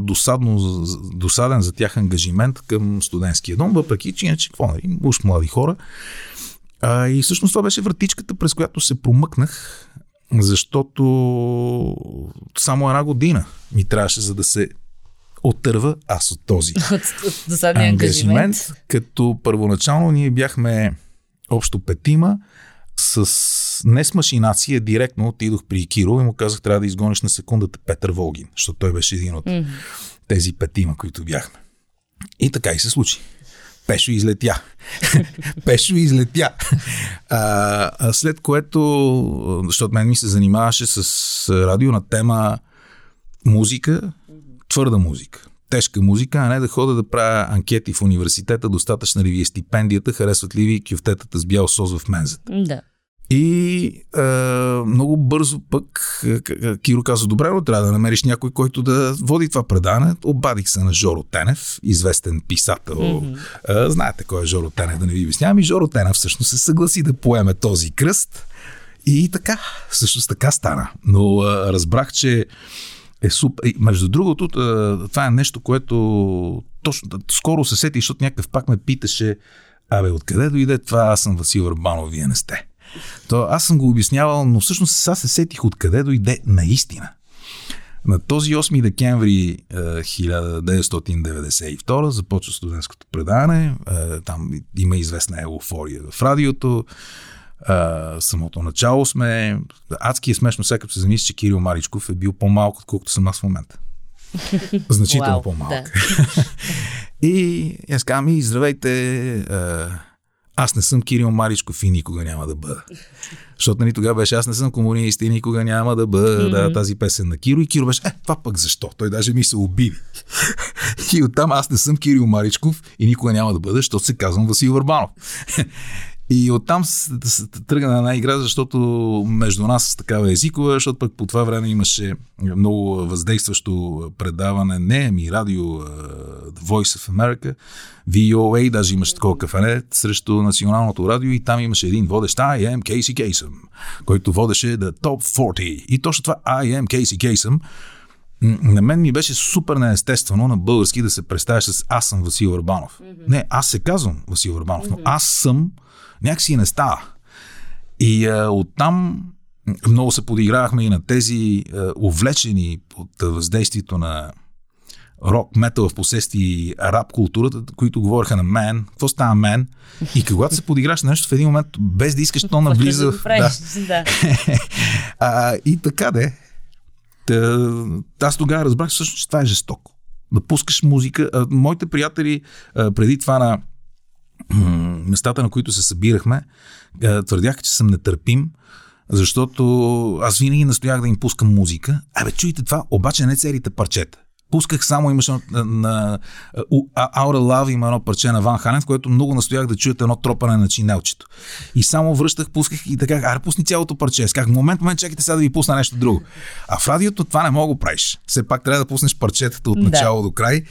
досадно, досаден за тях ангажимент към студентския дом, въпреки че иначе, какво, нали, уж млади хора. А, и всъщност това беше вратичката, през която се промъкнах защото само една година ми трябваше, за да се отърва аз от този
от, ангажимент.
Като първоначално ние бяхме общо петима, с не с машинация, директно отидох при Киро и му казах, трябва да изгониш на секундата Петър Волгин, защото той беше един от mm-hmm. тези петима, които бяхме. И така и се случи. Пешо излетя. Пешо излетя. А, а след което, защото мен ми се занимаваше с радио на тема музика, твърда музика. Тежка музика, а не да хода да правя анкети в университета, достатъчна ли ви е стипендията, харесват ли ви кюфтетата с бял сос в мензата.
Да.
И е, много бързо пък Киро каза, добре, но трябва да намериш някой, който да води това предаване. Обадих се на Жоро Тенев, известен писател. Mm-hmm. Е, знаете кой е Жоро Тенев, да не ви обяснявам. И Жоро Тенев всъщност се съгласи да поеме този кръст. И така, всъщност така стана. Но е, разбрах, че е супер. И, между другото, това е нещо, което точно скоро се сети, защото някакъв пак ме питаше, абе, откъде дойде това, аз съм Васил Върбанов, вие не сте. То аз съм го обяснявал, но всъщност сега се сетих откъде дойде наистина. На този 8 декември 1992 започва студентското предаване. Там има известна еуфория в радиото. самото начало сме... Адски е смешно сега, като се замисли, че Кирил Маричков е бил по-малко, отколкото съм аз в момента. Значително по-малко. Да. и аз казвам, здравейте, аз не съм Кирил Маричков и никога няма да бъда. Защото нали, тогава беше аз не съм комунист и никога няма да бъда mm-hmm. тази песен на Киро. И Киро беше, е, това пък защо? Той даже ми се обиди. и оттам аз не съм Кирил Маричков и никога няма да бъда, защото се казвам Васил Върбанов. И оттам тръгна на една игра, защото между нас такава езикова, защото пък по това време имаше много въздействащо предаване, не ами радио The Voice of America, VOA, даже имаше такова кафене срещу националното радио и там имаше един водещ I am Casey Kasem, който водеше The Top 40. И точно това I am Casey Kasem на мен ми беше супер неестествено на български да се представяш с аз съм Васил Върбанов. Mm-hmm. Не, аз се казвам Васил Върбанов, но аз съм някакси не става. И а, оттам много се подигравахме и на тези а, увлечени от въздействието на рок, метал, в последствие рап културата, които говореха на мен. Какво става мен? И когато се подиграш на нещо в един момент, без да искаш, то навлиза.
Да, да.
а, и така де. Та, аз тогава разбрах всъщност, че това е жестоко. Да пускаш музика. А, моите приятели а, преди това на местата, на които се събирахме, твърдяха, че съм нетърпим, защото аз винаги настоях да им пускам музика. Абе, чуйте това, обаче не целите парчета. Пусках само, имаше на, на Aura Love има едно парче на Ван Ханен, в което много настоях да чуете едно тропане на чинелчето. И само връщах, пусках и така, аре пусни цялото парче. Сках, момент, момент, чакайте сега да ви пусна нещо друго. А в радиото това не мога да правиш. Все пак трябва да пуснеш парчетата от начало да. до край.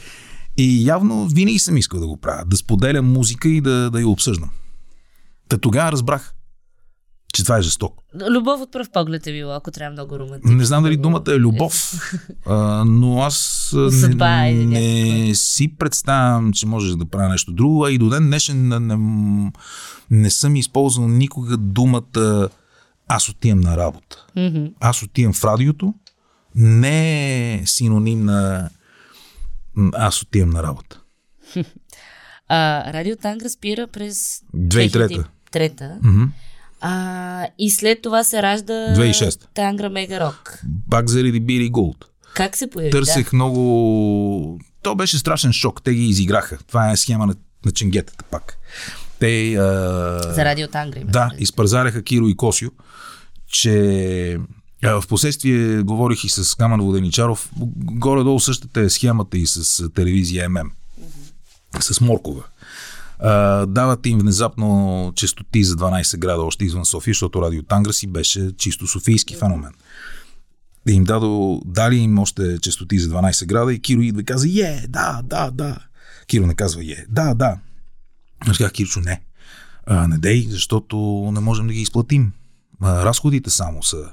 И явно винаги съм искал да го правя. Да споделям музика и да, да я обсъждам. Та тогава разбрах, че това е жестоко.
Любов от пръв поглед е било, ако трябва много романтично.
Не знам дали думата е любов, а, но аз Съдба, не, не си представям, че можеш да правя нещо друго, а и до ден днешен не, не, не съм използвал никога думата аз отивам на работа. Mm-hmm. Аз отивам в радиото, не е синоним на аз отивам на работа.
А, Радио Тангра спира през
2003.
2003. Mm-hmm. А, и след това се ражда
2006.
Тангра Мега Рок.
Пак заради Бири Голд.
Как се появи?
Търсех да? много... То беше страшен шок. Те ги изиграха. Това е схема на, на ченгетата пак. Те... А...
За Радио Тангра.
Да, изпързаляха Киро и Косио, че в последствие говорих и с Камен Воденичаров. Горе-долу същата е схемата и с телевизия ММ. Mm-hmm. С Моркова. Uh, давате им внезапно честоти за 12 града още извън София, защото радио Тангра си беше чисто софийски mm-hmm. феномен. Да им дадо, дали им още честоти за 12 града и Киро идва и каза, е, да, да, да. Киро не казва, е, да, да. Аз казах, Кирчо, не. А, не дей, защото не можем да ги изплатим. А, разходите само са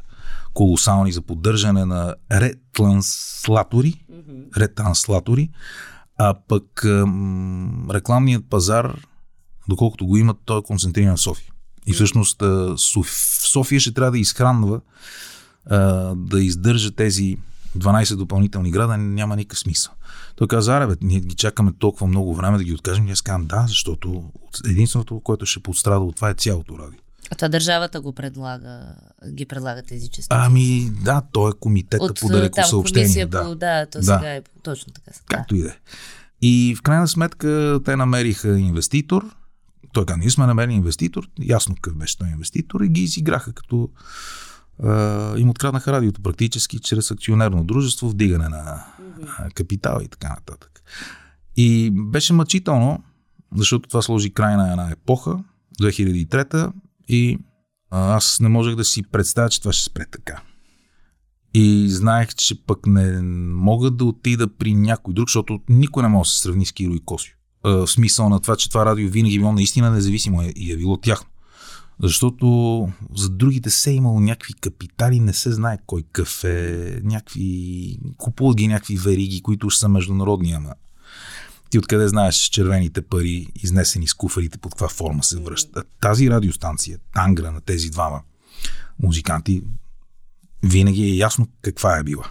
колосални за поддържане на ретранслатори, mm-hmm. ретранслатори а пък м- рекламният пазар, доколкото го имат, той е концентриран в София. И всъщност София ще трябва да изхранва, да издържа тези 12 допълнителни града, няма никакъв смисъл. Той каза, аре, бе, ние ги чакаме толкова много време да ги откажем. И аз казвам, да, защото единственото, което ще пострада от това е цялото радио.
А това държавата го предлага, ги предлага тези части.
Ами да, то е комитета От, по далеко съобщение. Да.
По, да, то да. сега е точно така.
Както и да е. И в крайна сметка те намериха инвеститор. Той каза, ние сме намерили инвеститор. Ясно какъв беше той инвеститор и ги изиграха като Uh, им откраднаха радиото практически чрез акционерно дружество, вдигане на mm-hmm. капитал и така нататък. И беше мъчително, защото това сложи край на една епоха, 2003 и аз не можех да си представя, че това ще спре така. И знаех, че пък не мога да отида при някой друг, защото никой не може да се сравни с Киро и Косио. В смисъл на това, че това радио винаги е било наистина независимо и е било тяхно. Защото за другите се е имало някакви капитали, не се знае кой къв е, някакви, купуват ги някакви вериги, които са международни, ама Ти откъде знаеш червените пари, изнесени с куфарите, под каква форма се връщат? Тази радиостанция, тангра на тези двама музиканти, винаги е ясно каква е била.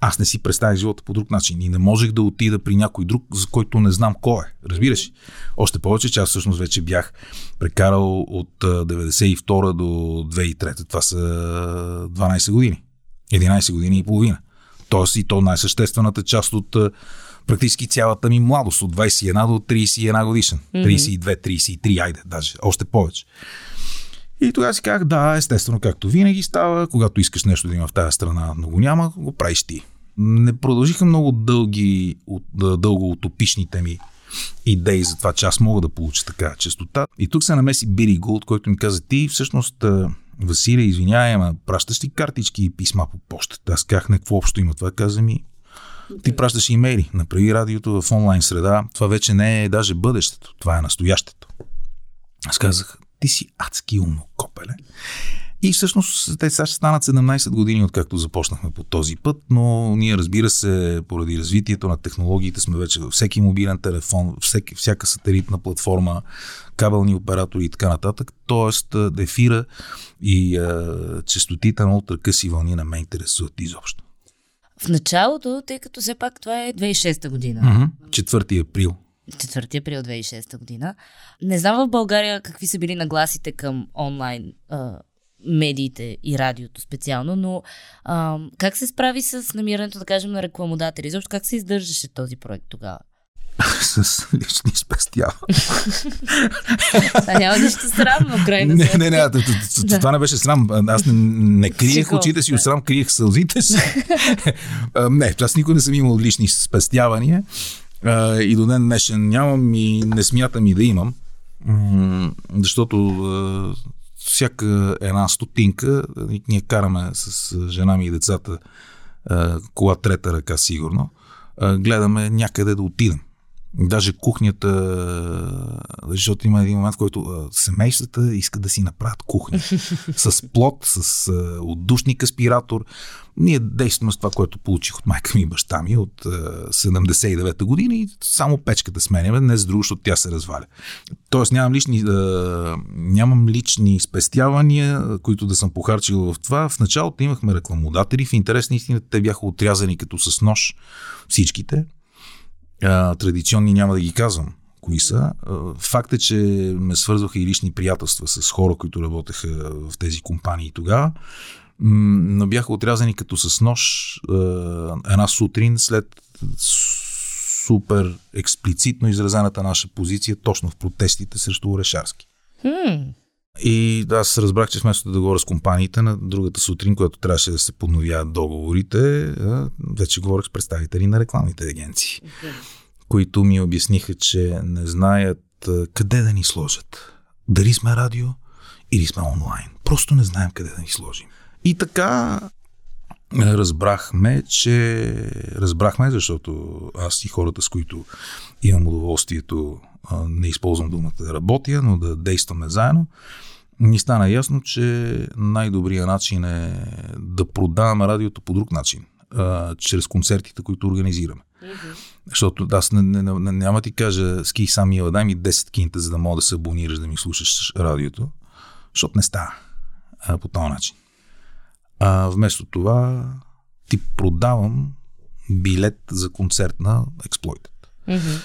Аз не си представях живота по друг начин и не можех да отида при някой друг, за който не знам кой е. Разбираш? Още повече, че аз всъщност вече бях прекарал от 92 до 2003. Това са 12 години. 11 години и половина. Тоест и то най-съществената част от практически цялата ми младост, от 21 до 31 годишен. 32, 33, айде, даже, още повече. И тогава си казах, да, естествено, както винаги става, когато искаш нещо да има в тази страна, но го няма, го правиш ти. Не продължиха много дълги, дълго утопичните ми идеи за това, че аз мога да получа така частота. И тук се намеси Бири Гулд, който ми каза, ти всъщност Василия, извинявай, ама пращаш ли картички и писма по почтата? Аз казах, не, какво общо има това? Каза ми, ти пращаш имейли, направи радиото в онлайн среда. Това вече не е даже бъдещето, това е настоящето. Аз казах, ти си адски умно копеле. И всъщност те сега ще станат 17 години, откакто започнахме по този път, но ние разбира се, поради развитието на технологиите сме вече във всеки мобилен телефон, всеки, всяка сателитна платформа, кабелни оператори и така нататък. Тоест, ефира и а, частотите на ултракъси вълни на ме интересуват изобщо.
В началото, тъй като все пак това е 2006 година.
Mm-hmm. 4 април
4 април 2006 година. Не знам в България какви са били нагласите към онлайн а, медиите и радиото специално, но а, как се справи с намирането, да кажем, на рекламодатели? Защо как се издържаше този проект тогава?
С лични спестява.
А няма нищо срамно, крайна
Не, не, не, това не беше срам. Аз не, криех очите си от срам, криех сълзите си. не, аз никой не съм имал лични спестявания и до ден днешен нямам и не смятам и да имам, защото всяка една стотинка, ние караме с жена ми и децата кола трета ръка сигурно, гледаме някъде да отидем. Даже кухнята, защото има един момент, в който семействата искат да си направят кухня. с плод, с отдушник аспиратор. Ние действаме с това, което получих от майка ми и баща ми от 79-та година и само печката сменяме, не за друго, защото тя се разваля. Тоест нямам лични, нямам лични спестявания, които да съм похарчил в това. В началото имахме рекламодатели, в интерес на истина те бяха отрязани като с нож всичките а, традиционни няма да ги казвам кои са. Факт е, че ме свързваха и лични приятелства с хора, които работеха в тези компании тогава, но бяха отрязани като с нож една сутрин след супер експлицитно изразената наша позиция точно в протестите срещу Орешарски. Hmm. И аз разбрах, че вместо да говоря с компаниите на другата сутрин, която трябваше да се подновяват договорите, вече говорих с представители на рекламните агенции, okay. които ми обясниха, че не знаят къде да ни сложат. Дали сме радио или сме онлайн. Просто не знаем къде да ни сложим. И така разбрахме, че разбрахме, защото аз и хората, с които имам удоволствието, не използвам думата да работя, но да действаме заедно, ни стана ясно, че най-добрият начин е да продаваме радиото по друг начин, а, чрез концертите, които организираме. Mm-hmm. Защото аз не, не, не, няма ти кажа, ски сами, дай ми 10 кинта, за да мога да се абонираш, да ми слушаш радиото, защото не става а, по този начин. А вместо това ти продавам билет за концерт на Exploited. Mm-hmm.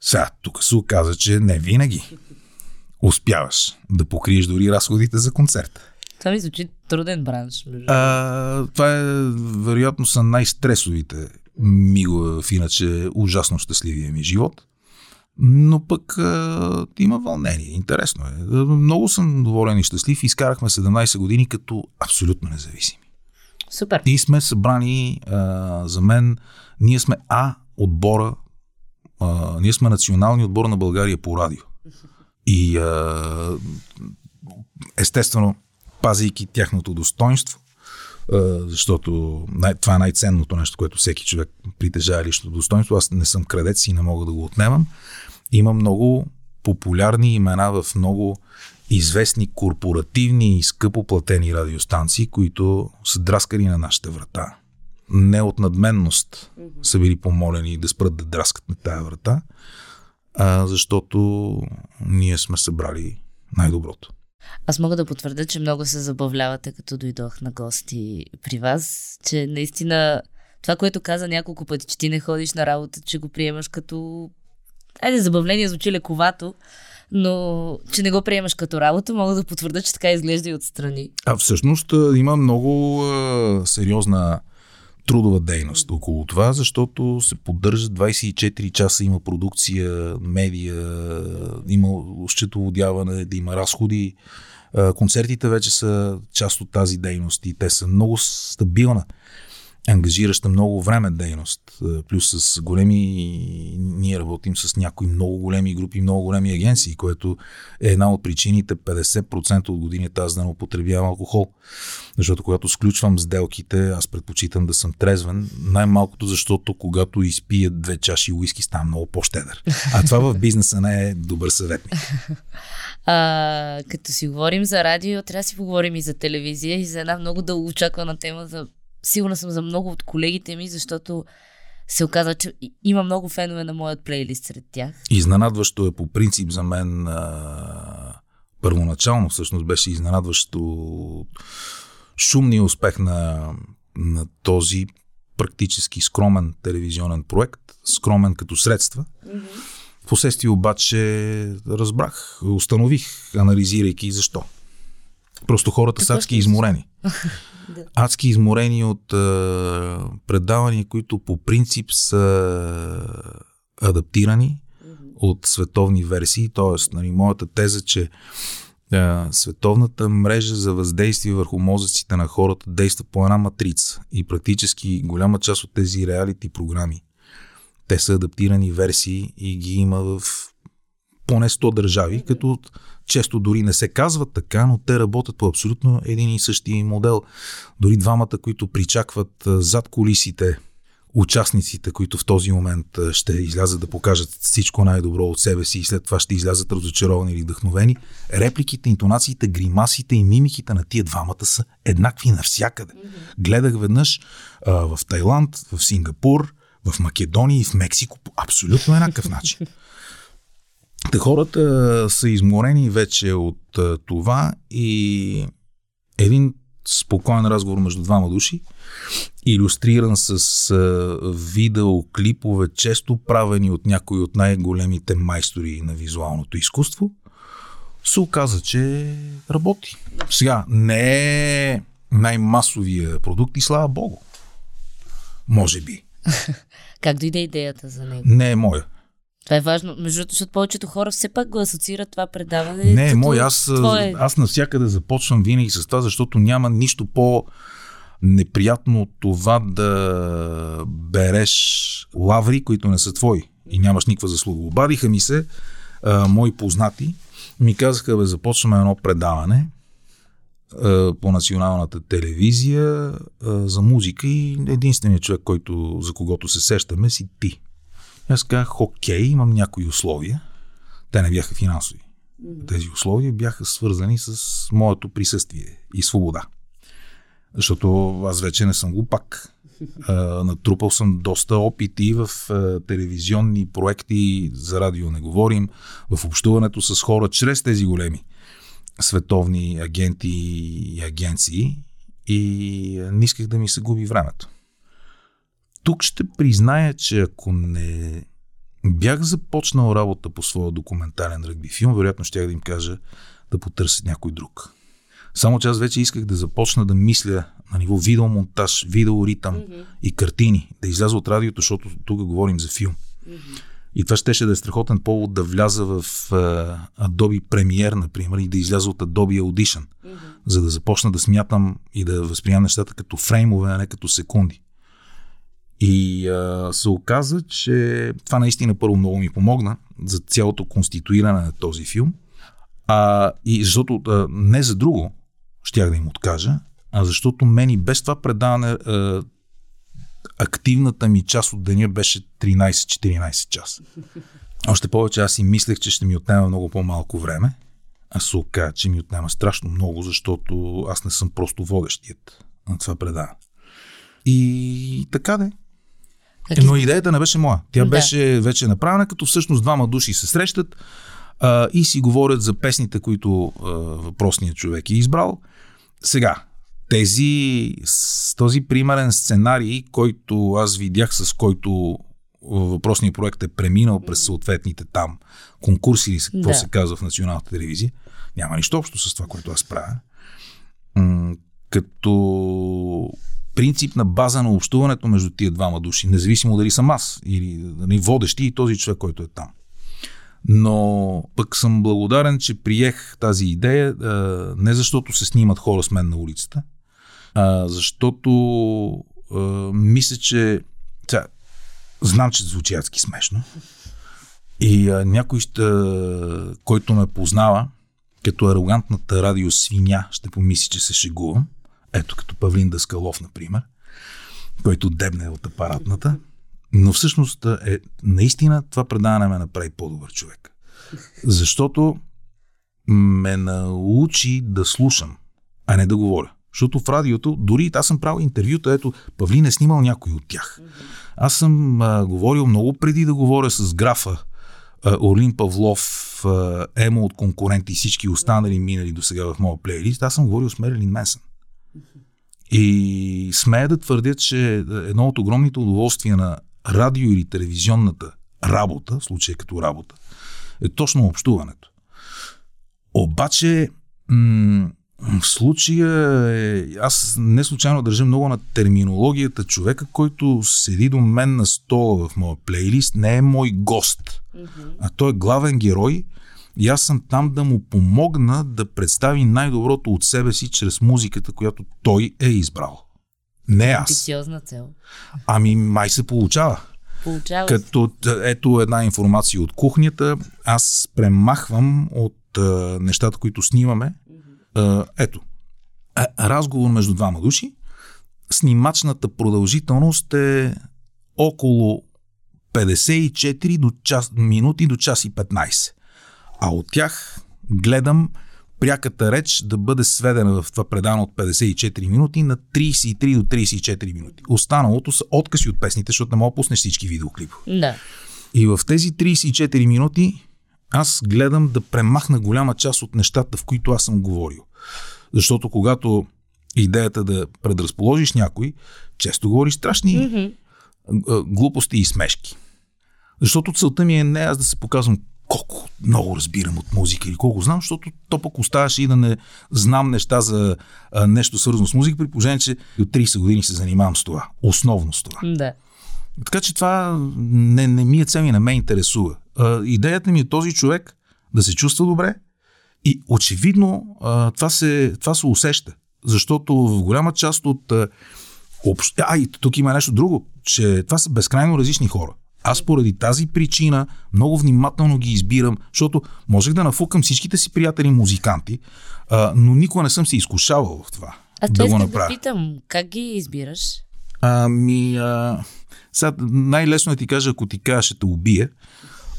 Сега, тук се оказа, че не винаги успяваш да покриеш дори разходите за концерт.
Това ми звучи труден бранш.
А, това е, вероятно са най-стресовите мигове в иначе ужасно щастливия ми живот. Но пък а, има вълнение. Интересно е. Много съм доволен и щастлив. Изкарахме 17 години като абсолютно независими.
Супер.
И сме събрани а, за мен. Ние сме А отбора. А, ние сме национални отбор на България по радио. И а, естествено, пазейки тяхното достоинство, защото най- това е най-ценното нещо, което всеки човек притежава личното достоинство. Аз не съм крадец и не мога да го отнемам. Има много популярни имена в много известни корпоративни и скъпо платени радиостанции, които са драскали на нашата врата. Не от надменност са били помолени да спрат да драскат на тая врата, а защото ние сме събрали най-доброто.
Аз мога да потвърдя, че много се забавлявате, като дойдох на гости при вас, че наистина това, което каза няколко пъти, че ти не ходиш на работа, че го приемаш като... Айде, забавление звучи лековато, но че не го приемаш като работа, мога да потвърда, че така изглежда и отстрани.
А всъщност има много а, сериозна трудова дейност около това, защото се поддържа 24 часа, има продукция, медия, има счетоводяване, да има разходи. Концертите вече са част от тази дейност и те са много стабилна ангажираща много време дейност. Е, плюс с големи, ние работим с някои много големи групи, много големи агенции, което е една от причините 50% от годините аз да не употребявам алкохол. Защото когато сключвам сделките, аз предпочитам да съм трезвен, най-малкото защото когато изпия две чаши уиски, ставам много по-щедър. А това в бизнеса не е добър съветник.
А, като си говорим за радио, трябва да си поговорим и за телевизия и за една много дълго очаквана тема за сигурна съм за много от колегите ми, защото се оказва, че има много фенове на моят плейлист сред тях.
Изненадващо е по принцип за мен а, първоначално всъщност беше изненадващо шумния успех на, на този практически скромен телевизионен проект, скромен като средства. Mm-hmm. Впоследствие обаче разбрах, установих, анализирайки защо. Просто хората са адски изморени. да. Адски изморени от а, предавания, които по принцип са адаптирани mm-hmm. от световни версии. Тоест, нали, моята теза, че а, световната мрежа за въздействие върху мозъците на хората действа по една матрица. И практически голяма част от тези реалити програми, те са адаптирани версии и ги има в поне 100 държави, като често дори не се казват така, но те работят по абсолютно един и същи модел. Дори двамата, които причакват зад колисите участниците, които в този момент ще излязат да покажат всичко най-добро от себе си и след това ще излязат разочаровани или вдъхновени, репликите, интонациите, гримасите и мимиките на тия двамата са еднакви навсякъде. Mm-hmm. Гледах веднъж а, в Тайланд, в Сингапур, в Македония и в Мексико по абсолютно еднакъв начин. Те хората са изморени вече от това и един спокоен разговор между двама души, иллюстриран с видеоклипове, често правени от някои от най-големите майстори на визуалното изкуство, се оказа, че работи. Сега, не е най-масовия продукт и слава богу. Може би.
как дойде идеята за него?
Не е моя.
Това е важно, между защото повечето хора все пак го асоциират това предаване.
Не, като мой, аз, твое... аз навсякъде започвам винаги с това, защото няма нищо по неприятно от това да береш лаври, които не са твои и нямаш никаква заслуга. Обадиха ми се а, мои познати, ми казаха, бе, започваме едно предаване а, по националната телевизия а, за музика и единственият човек, който, за когото се сещаме, си ти. Аз казах, окей, имам някои условия. Те не бяха финансови. Тези условия бяха свързани с моето присъствие и свобода. Защото аз вече не съм глупак. натрупал съм доста опити в телевизионни проекти, за радио не говорим, в общуването с хора чрез тези големи световни агенти и агенции и не исках да ми се губи времето. Тук ще призная, че ако не бях започнал работа по своя документален ръгби филм, вероятно ще да им кажа да потърсят някой друг. Само че аз вече исках да започна да мисля на ниво видеомонтаж, видеоритъм mm-hmm. и картини, да изляза от радиото, защото тук говорим за филм. Mm-hmm. И това щеше да е страхотен повод да вляза в uh, Adobe Premiere, например, и да изляза от Adobe Audition, mm-hmm. за да започна да смятам и да възприемам нещата като фреймове, а не като секунди. И а, се оказа, че това наистина първо много ми помогна за цялото конституиране на този филм. А, и защото а, не за друго щях да им откажа, а защото мен и без това предаване а, активната ми част от деня беше 13-14 часа. Още повече аз си мислех, че ще ми отнема много по-малко време, а се оказа, че ми отнема страшно много, защото аз не съм просто водещият на това предаване. И така де.
Как
Но идеята не беше моя. Тя
Да.
беше вече направена, като всъщност двама души се срещат а, и си говорят за песните, които а, въпросният човек е избрал. Сега, тези, с този примерен сценарий, който аз видях, с който въпросният проект е преминал през съответните там конкурси или какво
Да.
се казва в националната телевизия, няма нищо общо с това, което аз правя. М, като принципна база на общуването между тия двама души, независимо дали съм аз или дали водещи и този човек, който е там. Но пък съм благодарен, че приех тази идея, не защото се снимат хора с мен на улицата, а защото мисля, че сега, знам, че звучи адски смешно. И някой, ще, който ме познава, като арогантната радиосвиня, ще помисли, че се шегувам. Ето като Павлин Даскалов, например, който дебне от апаратната. Но всъщност е, наистина това предаване ме направи по-добър човек. Защото ме научи да слушам, а не да говоря. Защото в радиото, дори аз съм правил интервюта, ето Павлин е снимал някой от тях. Аз съм а, говорил много преди да говоря с графа а, Орлин Павлов, а, Емо от конкуренти и всички останали минали до сега в моя плейлист. Аз съм говорил с Мерилин Менсън. И смея да твърдя, че едно от огромните удоволствия на радио или телевизионната работа, в случая като работа, е точно общуването. Обаче, м- в случая е, аз не случайно държа много на терминологията. Човека, който седи до мен на стола в моя плейлист, не е мой гост, а той е главен герой и аз съм там да му помогна да представи най-доброто от себе си чрез музиката, която той е избрал. Не аз.
Амбициозна цел.
Ами май се получава.
Получава.
Като т- ето една информация от кухнята, аз премахвам от а, нещата, които снимаме. А, ето, а, разговор между двама души. Снимачната продължителност е около 54 до час, минути до час и 15. А от тях гледам пряката реч да бъде сведена в това предано от 54 минути на 33 до 34 минути. Останалото са откъси от песните, защото не мога да пуснеш всички видеоклипове.
Да.
И в тези 34 минути аз гледам да премахна голяма част от нещата, в които аз съм говорил. Защото когато идеята да предразположиш някой, често говори страшни mm-hmm. глупости и смешки. Защото целта ми е не аз да се показвам колко много разбирам от музика или колко знам, защото то пък оставаше и да не знам неща за а, нещо свързано с музика, при положение, че от 30 години се занимавам с това. Основно с това.
Да.
Така че това не, не ми е цел и не ме интересува. А, идеята ми е този човек да се чувства добре и очевидно а, това, се, това се усеща. Защото в голяма част от... А, общ... а и тук има нещо друго, че това са безкрайно различни хора. Аз поради тази причина много внимателно ги избирам, защото можех да нафукам всичките си приятели музиканти, а, но никога не съм се изкушавал в това.
Аз
да го
исках да
направя.
питам, как ги избираш?
Ами, а, сега най-лесно е ти кажа, ако ти кажа, ще те убия,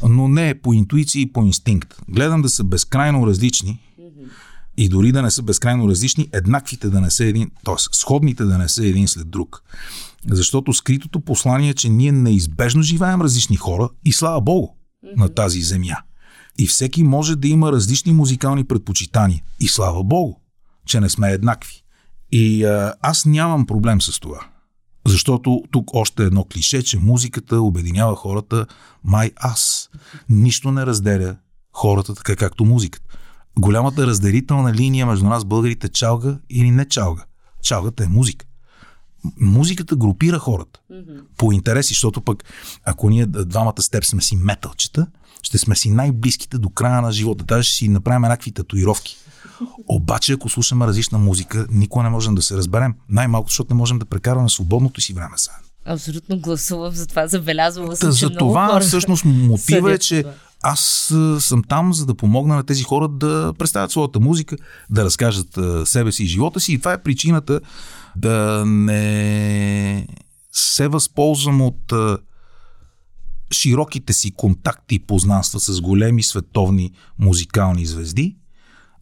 но не е по интуиция и по инстинкт. Гледам да са безкрайно различни и дори да не са безкрайно различни, еднаквите да не са един, т.е. сходните да не са един след друг. Защото скритото послание е, че ние неизбежно живеем различни хора и слава Богу на тази земя. И всеки може да има различни музикални предпочитания. И слава Богу, че не сме еднакви. И а, аз нямам проблем с това. Защото тук още едно клише, че музиката обединява хората май аз. Нищо не разделя хората така както музиката. Голямата разделителна линия между нас българите чалга или не чалга. Чалгата е музика. Музиката групира хората по интереси, защото пък ако ние двамата с теб сме си металчета, ще сме си най-близките до края на живота. Даже ще си направим еднакви татуировки. Обаче, ако слушаме различна музика, никога не можем да се разберем. Най-малко, защото не можем да прекарваме свободното си време заедно.
Абсолютно гласувам, затова забелязвала съм,
Та,
че
за това всъщност мотива е, че
това.
аз съм там, за да помогна на тези хора да представят своята музика, да разкажат себе си и живота си. И това е причината да не се възползвам от широките си контакти и познанства с големи световни музикални звезди,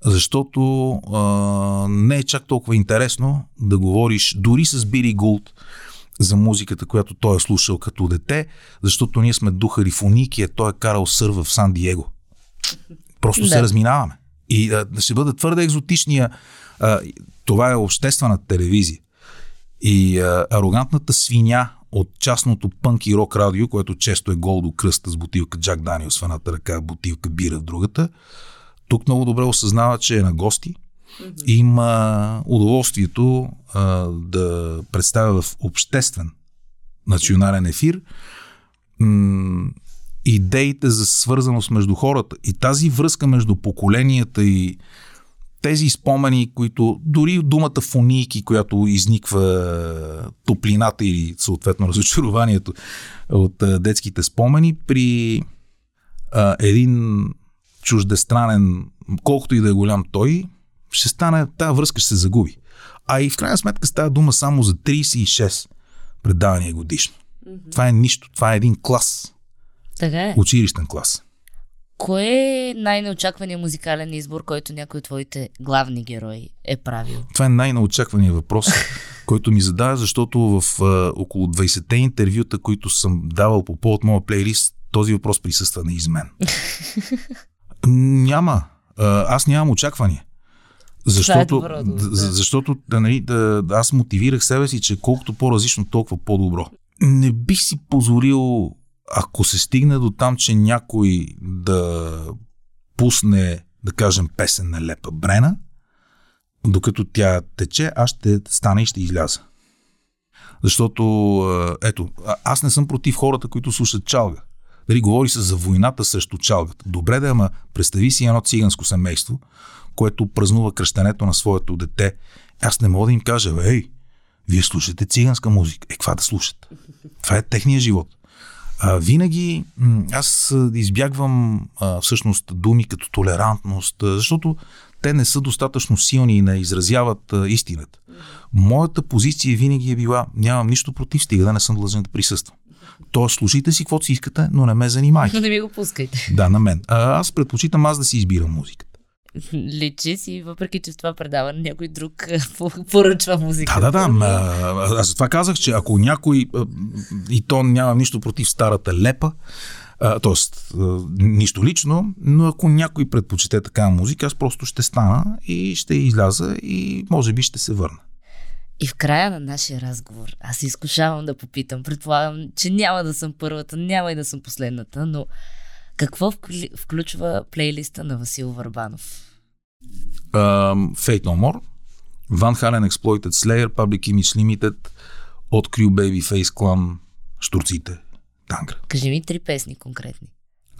защото а, не е чак толкова интересно да говориш дори с Бири Гулт за музиката, която той е слушал като дете, защото ние сме духари фоники, а той е карал сърва в Сан Диего. Просто да. се разминаваме. И а, ще бъде твърде екзотичния. А, това е обществена телевизия. И а, арогантната свиня от частното пънк и рок радио, което често е гол до кръста с бутилка Джак Даниелс в едната ръка, бутилка бира в другата, тук много добре осъзнава, че е на гости – mm-hmm. има удоволствието а, да представя в обществен национален ефир м- идеите за свързаност между хората и тази връзка между поколенията и тези спомени, които дори думата фонийки, която изниква топлината или съответно разочарованието от детските спомени при а, един чуждестранен, колкото и да е голям той, ще стане, тази връзка ще се загуби. А и в крайна сметка става дума само за 36 предавания годишно. Mm-hmm. Това е нищо. Това е един клас.
Така е.
Училищен клас.
Кое е най-неочакваният музикален избор, който някой от твоите главни герои е правил?
Това е най-неочакваният въпрос, който ми задава, защото в а, около 20-те интервюта, които съм давал по повод моя плейлист, този въпрос присъства неизмен. Няма. Аз нямам очаквания. Защото, е добро, да. защото да, нали, да, аз мотивирах себе си, че колкото по-различно, толкова по-добро. Не бих си позволил, ако се стигне до там, че някой да пусне, да кажем, песен на Лепа Брена, докато тя тече, аз ще стана и ще изляза. Защото, ето, аз не съм против хората, които слушат чалга. Дали говори се за войната срещу чалгата. Добре да, ама представи си едно циганско семейство, което празнува кръщането на своето дете. Аз не мога да им кажа, ей, вие слушате циганска музика. Е, каква да слушат? Това е техния живот. А, винаги аз избягвам а, всъщност думи като толерантност, защото те не са достатъчно силни и не изразяват а, истината. Моята позиция винаги е била, нямам нищо против, стига да не съм длъжен да присъствам. Тоест, слушайте си каквото си искате, но не ме занимайте.
Не ми го пускайте.
Да, на мен. А, аз предпочитам аз да си избирам музика
личи си, въпреки че в това предаване някой друг поръчва музика.
Да, да, да. Аз това казах, че ако някой, и то няма нищо против старата лепа, т.е. нищо лично, но ако някой предпочете такава музика, аз просто ще стана и ще изляза и може би ще се върна.
И в края на нашия разговор, аз изкушавам да попитам, предполагам, че няма да съм първата, няма и да съм последната, но какво включва плейлиста на Васил Върбанов?
Um, Fate No More, Van Halen Exploited Slayer, Public Image Limited, от Crew Babyface Clan, Штурците, Тангра.
Кажи ми три песни конкретни.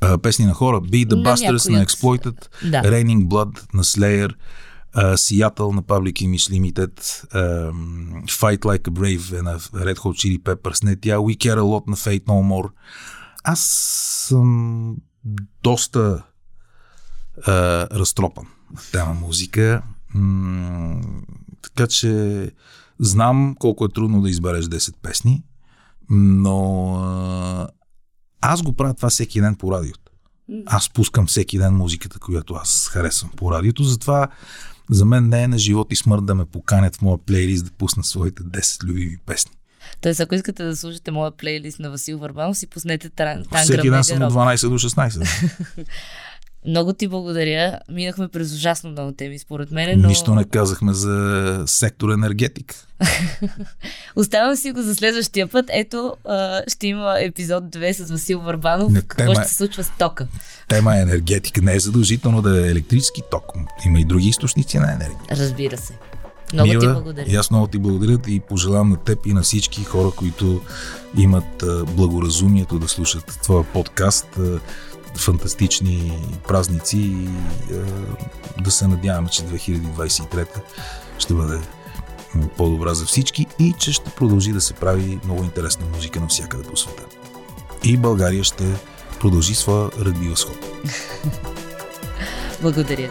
Uh, песни на хора. Be the на Busters на Exploited, да. Raining Blood на Slayer, uh, Seattle на Public Image Limited, uh, Fight Like a Brave на Red Hot Chili Peppers, не тя, We Care a Lot на Fate No More. Аз съм доста а, разтропан тема музика. М- така че знам колко е трудно да избереш 10 песни, но а, аз го правя това всеки ден по радиото. Аз пускам всеки ден музиката, която аз харесвам по радиото, затова за мен не е на живот и смърт да ме поканят в моя плейлист да пусна своите 10 любими песни.
Тоест, ако искате да слушате моя плейлист на Васил Върбанов, си пуснете Тангра
Всеки ден съм от 12 до 16.
Много ти благодаря. Минахме през ужасно много теми, според мен. Но...
Нищо не казахме за сектор енергетик.
Оставям си го за следващия път. Ето, ще има епизод 2 с Васил Върбанов. Не, Какво ще се случва с тока?
Тема е енергетика. Не е задължително да е електрически ток. Има и други източници на енергия.
Разбира се. Много
Мила,
ти благодаря.
И аз много ти благодаря и пожелавам на теб и на всички хора, които имат благоразумието да слушат твоя подкаст. Фантастични празници и да се надяваме, че 2023 ще бъде по-добра за всички и че ще продължи да се прави много интересна музика навсякъде по света. И България ще продължи своя ръгби възход.
Благодаря.